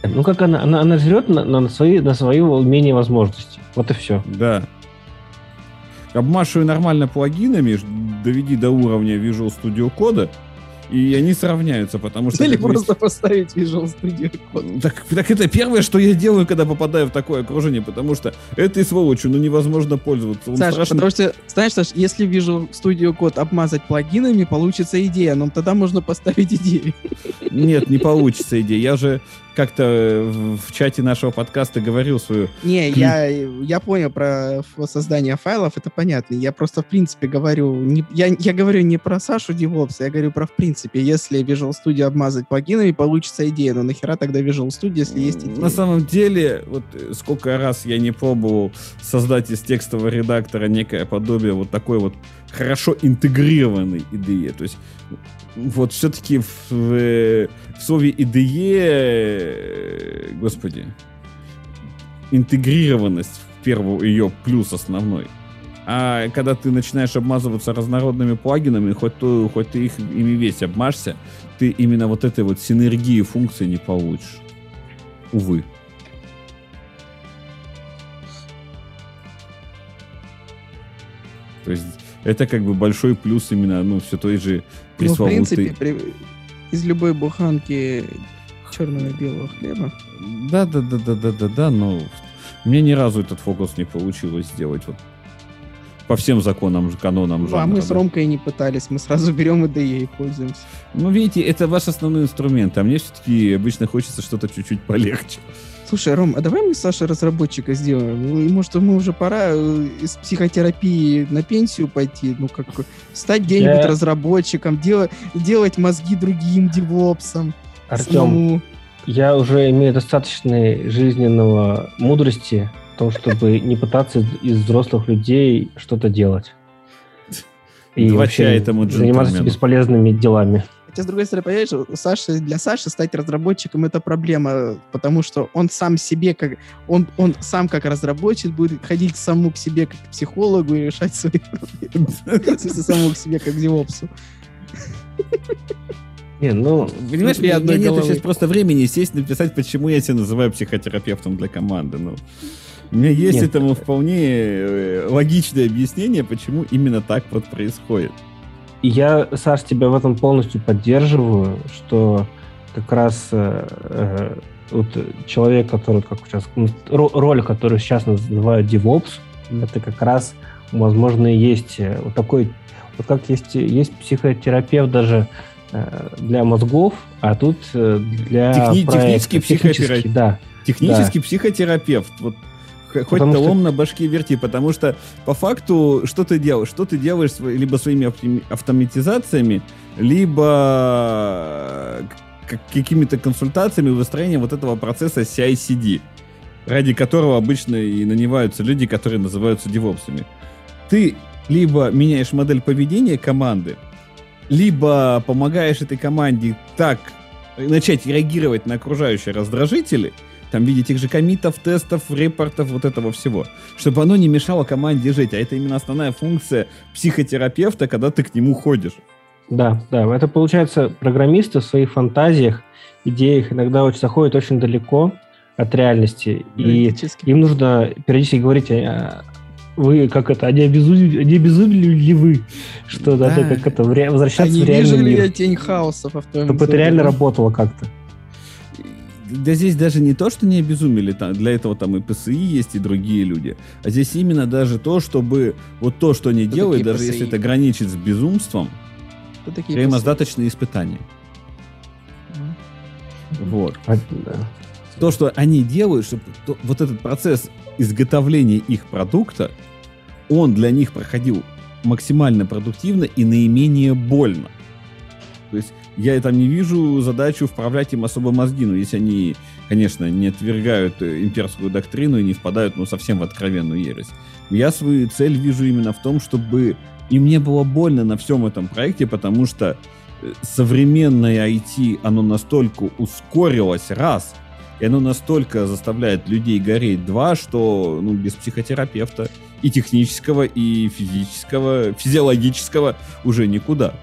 Ну, как она, она, она жрет на, на, свои, на свои умения и возможности. Вот и все. Да. Обмашивай нормально плагинами, доведи до уровня Visual Studio Code, и они сравняются, потому что... Или просто есть... поставить Visual Studio Code. Так, так это первое, что я делаю, когда попадаю в такое окружение, потому что этой сволочью ну, невозможно пользоваться. Он Саша, страшен... потому что, знаешь, Саш, если Visual Studio Code обмазать плагинами, получится идея, но тогда можно поставить идею. Нет, не получится идея. Я же как-то в чате нашего подкаста говорил свою... Не, я, я понял про создание файлов, это понятно. Я просто, в принципе, говорю... Не, я, я говорю не про Сашу DevOps, я говорю про, в принципе, если Visual Studio обмазать плагинами, получится идея. Но нахера тогда Visual Studio, если есть идея? На самом деле, вот э, сколько раз я не пробовал создать из текстового редактора некое подобие вот такой вот хорошо интегрированной IDE. То есть вот все-таки в, в, в слове IDE, господи, интегрированность в первую ее плюс основной. А когда ты начинаешь обмазываться разнородными плагинами, хоть, то, хоть ты их ими весь обмажься, ты именно вот этой вот синергии функций не получишь. Увы. То есть это как бы большой плюс именно, ну, все той же пресловутой... Ну, в принципе, при... из любой буханки черного и белого хлеба. Да, да, да, да, да, да, да, но мне ни разу этот фокус не получилось сделать вот по всем законам, канонам жанра. А мы с Ромкой не пытались, мы сразу берем IDE и пользуемся. Ну, видите, это ваш основной инструмент, а мне все-таки обычно хочется что-то чуть-чуть полегче. Слушай, Ром, а давай мы Саша разработчика сделаем? Может, ему уже пора э, из психотерапии на пенсию пойти, ну, как стать где-нибудь Я... разработчиком, делать, делать мозги другим девопсам. Артем, самому. я уже имею достаточной жизненного мудрости в том, чтобы не пытаться из взрослых людей что-то делать. И вообще этому заниматься бесполезными делами. Хотя, с другой стороны, понимаешь, Саша, для Саши стать разработчиком это проблема, потому что он сам себе, как он, он сам как разработчик будет ходить саму к себе как к психологу и решать свои проблемы. Самому к себе как к девопсу. Не, ну, понимаешь, у меня нет сейчас просто времени сесть написать, почему я себя называю психотерапевтом для команды. Ну, у меня есть нет. этому вполне э, логичное объяснение, почему именно так вот происходит я, Саш, тебя в этом полностью поддерживаю, что как раз э, э вот человек, который, как сейчас, роль, которую сейчас называют DevOps, это как раз, возможно, и есть э, вот такой, вот как есть, есть психотерапевт даже э, для мозгов, а тут э, для Техни- технический психотерапевт. Да. Технический да. психотерапевт. Вот хоть потому ты что... на башке верти, потому что по факту что ты делаешь? Что ты делаешь либо своими автоматизациями, либо э, какими-то консультациями выстроения вот этого процесса CI-CD, ради которого обычно и нанимаются люди, которые называются девопсами. Ты либо меняешь модель поведения команды, либо помогаешь этой команде так начать реагировать на окружающие раздражители – там в виде тех же комитов, тестов, репортов, вот этого всего. Чтобы оно не мешало команде жить. А это именно основная функция психотерапевта, когда ты к нему ходишь. Да, да. Это получается программисты в своих фантазиях, идеях иногда очень заходят очень далеко от реальности. И им нужно периодически говорить, а, вы как это, они обезумели, они обезумели ли вы? Что да. надо как это, возвращаться они в реальный мир. Я тень хаоса в Чтобы это реально работало как-то да здесь даже не то, что не обезумели, там, для этого там и ПСИ есть, и другие люди, а здесь именно даже то, чтобы вот то, что они Кто делают, даже ПСИ? если это граничит с безумством, взаимоздаточные испытания. Mm. Вот. А, да. То, что они делают, чтобы то, вот этот процесс изготовления их продукта, он для них проходил максимально продуктивно и наименее больно. То есть я там не вижу задачу вправлять им особо мозги, но если они, конечно, не отвергают э, имперскую доктрину и не впадают, ну, совсем в откровенную ересь. Я свою цель вижу именно в том, чтобы им не было больно на всем этом проекте, потому что э, современное IT, оно настолько ускорилось, раз, и оно настолько заставляет людей гореть, два, что ну, без психотерапевта и технического, и физического, физиологического уже никуда.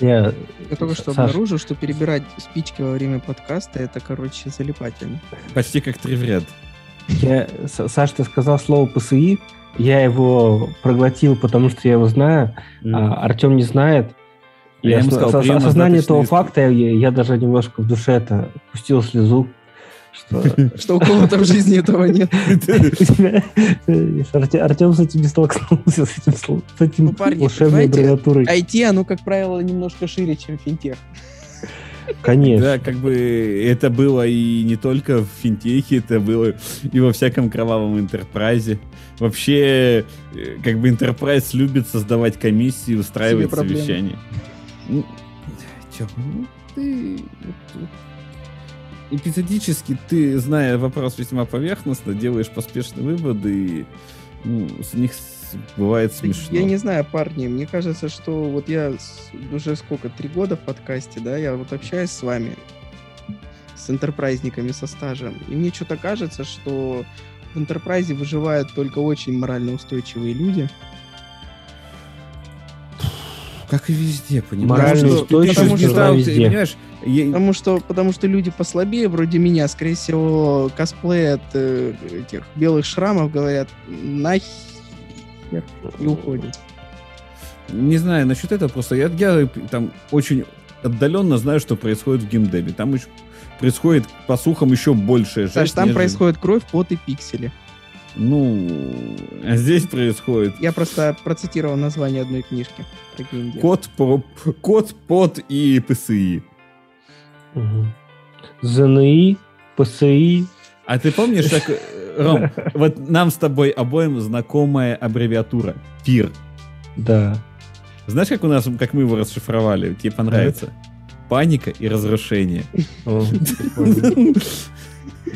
Я, я только что Саш... обнаружил, что перебирать спички во время подкаста это, короче, залипательно. Почти как три в ряд. Я, Саш, ты сказал слово ПСИ, я его проглотил, потому что я его знаю, mm. а Артем не знает. А я, я ему сказал, осознание этого факта, я, я даже немножко в душе это пустил слезу. Что у кого-то в жизни этого нет. Артем с этим не столкнулся, с этим, с этим ну, волшебной аббревиатурой. IT, оно, как правило, немножко шире, чем финтех. Конечно. Да, как бы это было и не только в финтехе, это было и во всяком кровавом интерпрайзе. Вообще, э, как бы Enterprise любит создавать комиссии, устраивать совещания. Ну, чё, ну, ты... Эпизодически ты, зная вопрос весьма поверхностно, делаешь поспешные выводы, и ну, с них бывает смешно. Я не знаю, парни, мне кажется, что вот я уже сколько, три года в подкасте, да, я вот общаюсь с вами, с интерпрайзниками со стажем, и мне что-то кажется, что в интерпрайзе выживают только очень морально устойчивые люди. Как и везде, понимаешь? Что ещё нужна читал, ты везде. понимаешь, я- Потому что, потому что люди послабее, вроде меня, скорее всего, косплей от э, этих белых шрамов говорят нахер и уходят. Не знаю насчет этого, просто я, я там очень отдаленно знаю, что происходит в геймдеве. Там еще происходит, по слухам, еще большая Саш, жесть, там нежели- происходит кровь, пот и пиксели. Ну, а здесь происходит Я просто процитировал название одной книжки про геймдев. код, по, код, под и ПСИ. Мгм. ЗНИ, ПСИ. А ты помнишь, как, э, Ром, вот нам с тобой обоим знакомая аббревиатура ПИР. Да. Знаешь, как у нас, как мы его расшифровали? Тебе понравится? Паника и разрушение.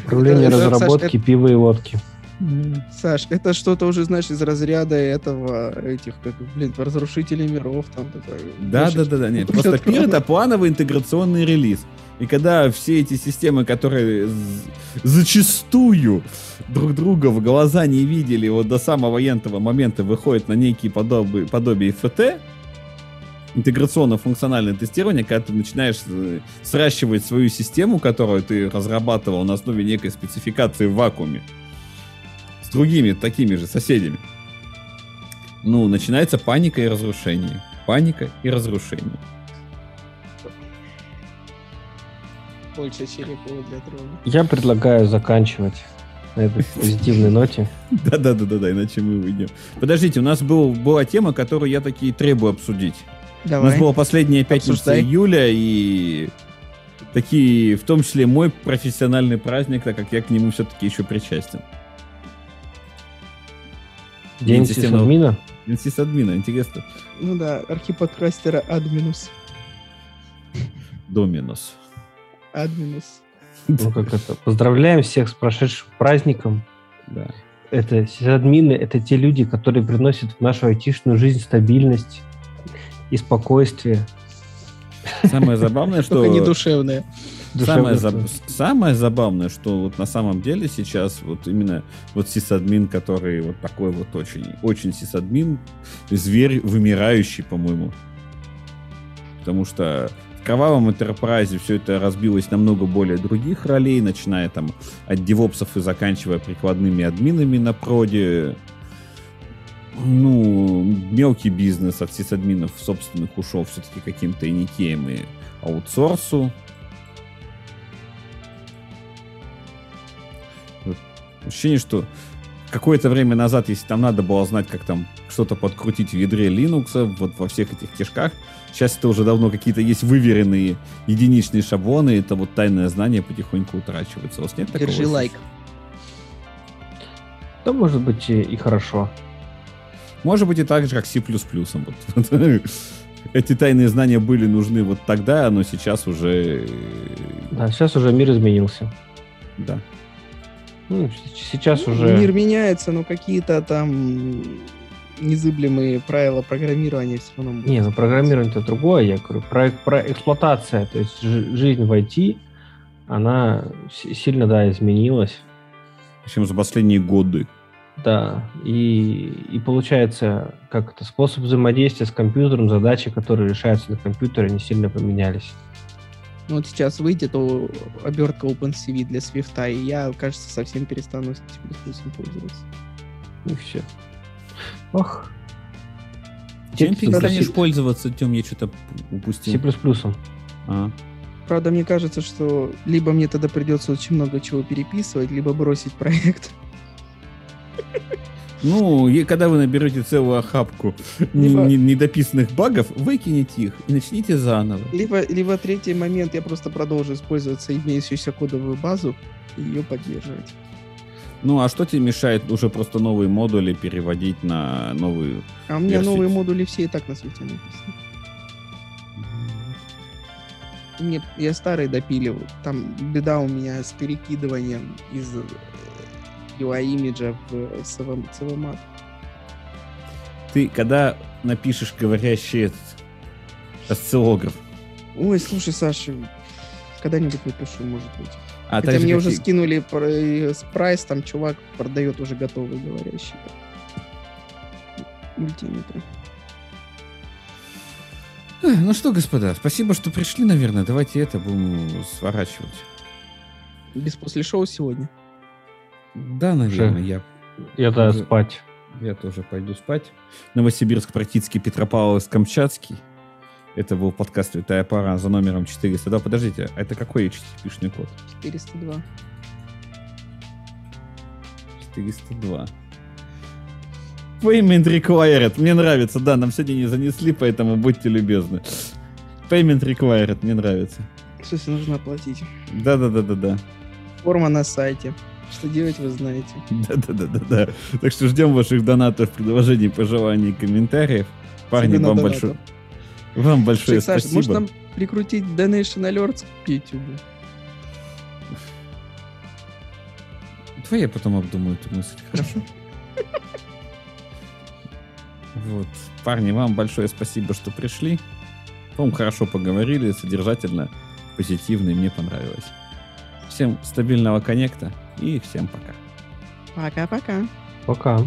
Управление разработки пива и водки. Саш, это что-то уже, знаешь, из разряда этого, этих, как, блин, разрушителей миров, там такое. Да, да, да, да, нет. <laughs> Просто пир это плановый интеграционный релиз. И когда все эти системы, которые зачастую друг друга в глаза не видели вот до самого этого момента, выходят на некие подобие, подобие ФТ, интеграционно-функциональное тестирование, когда ты начинаешь э, сращивать свою систему, которую ты разрабатывал на основе некой спецификации в вакууме, с другими такими же соседями. Ну, начинается паника и разрушение. Паника и разрушение. Больше черепова для трона. Я предлагаю заканчивать на этой позитивной ноте. Да-да-да-да, иначе мы выйдем. Подождите, у нас был, была тема, которую я таки требую обсудить. У нас Давай. была последняя пятница Обсуждай. июля, и такие, в том числе мой профессиональный праздник, так как я к нему все-таки еще причастен. День системного- сисадмина. Инсисадмина, интересно. Ну да, архиподкастера Админус. Доминус. Админус. Ну, как это. Поздравляем всех с прошедшим праздником. Да. Это сисадмины, это те люди, которые приносят в нашу айтишную жизнь стабильность и спокойствие. Самое забавное, <laughs> что... Только не душевные. Самое, Душевное заб- самое забавное, что вот на самом деле сейчас вот именно вот сисадмин, который вот такой вот очень, очень сисадмин, зверь вымирающий, по-моему. Потому что кровавом интерпрайзе все это разбилось на много более других ролей, начиная там от девопсов и заканчивая прикладными админами на проде. Ну, мелкий бизнес от сисадминов собственных ушел все-таки каким-то иникеем и аутсорсу. Ощущение, что какое-то время назад, если там надо было знать, как там что-то подкрутить в ядре Linux, вот во всех этих кишках, сейчас это уже давно какие-то есть выверенные единичные шаблоны, и это вот тайное знание потихоньку утрачивается. У вас нет такого? Держи лайк. Да, может быть, и, и хорошо. Может быть и так же, как C++. Вот. <laughs> Эти тайные знания были нужны вот тогда, но сейчас уже... Да, сейчас уже мир изменился. Да. Ну, сейчас Ну, уже... Мир меняется, но какие-то там незыблемые правила программирования все равно будут. Не, ну программирование это другое, я говорю, про, про эксплуатация, то есть жи- жизнь в IT, она сильно, да, изменилась, Чем за последние годы. да, и, и получается, как это, способ взаимодействия с компьютером, задачи, которые решаются на компьютере, не сильно поменялись. Ну, вот сейчас выйдет о, обертка OpenCV для Swift, и я, кажется, совсем перестану с C++ пользоваться. И все. Ох, Чем Текст перестанешь пользоваться, Тем, я что-то C++. упустил. А. Правда, мне кажется, что либо мне тогда придется очень много чего переписывать, либо бросить проект. Ну, и когда вы наберете целую охапку недописанных багов, выкинете их и начните заново. Либо, либо третий момент, я просто продолжу использовать имеющуюся кодовую базу и ее поддерживать. Ну, а что тебе мешает уже просто новые модули переводить на новую? А у меня Версии. новые модули все и так на свете написаны. Мне, я старые допиливаю. Там беда у меня с перекидыванием из э, UI имиджа в CV CVMAT. Ты когда напишешь говорящий этот осциллограф, Ой, слушай, Саша, когда-нибудь напишу, может быть. а Хотя мне как уже скинули э, прайс, там чувак продает уже готовые говорящие мультиметры. Эх, Ну что, господа, спасибо, что пришли, наверное. Давайте это будем сворачивать. Без после шоу сегодня. Да, наверное, я, Я да Уже- спать. я тоже пойду спать. Новосибирск, Практический, Петропавловск, Камчатский. Это был подкаст «Витая пара» за номером 400. Да, подождите, а это какой HTTP-шный код? 402. 402. Payment required. Мне нравится. Да, нам сегодня не занесли, поэтому будьте любезны. Payment required. Мне нравится. В смысле, нужно оплатить. Да-да-да-да-да. Форма на сайте. Что делать, вы знаете. <laughs> Да-да-да-да-да. Так что ждем ваших донатов, предложений, пожеланий, комментариев. Парни, Особенно вам донатов. большое, вам большое Саша, спасибо. может нам прикрутить Donation Alerts к YouTube? Давай я потом обдумаю эту мысль. Хорошо. Вот. Парни, вам большое спасибо, что пришли. По-моему, хорошо поговорили, содержательно, позитивно, и мне понравилось. Всем стабильного коннекта и всем пока. Пока-пока. Пока.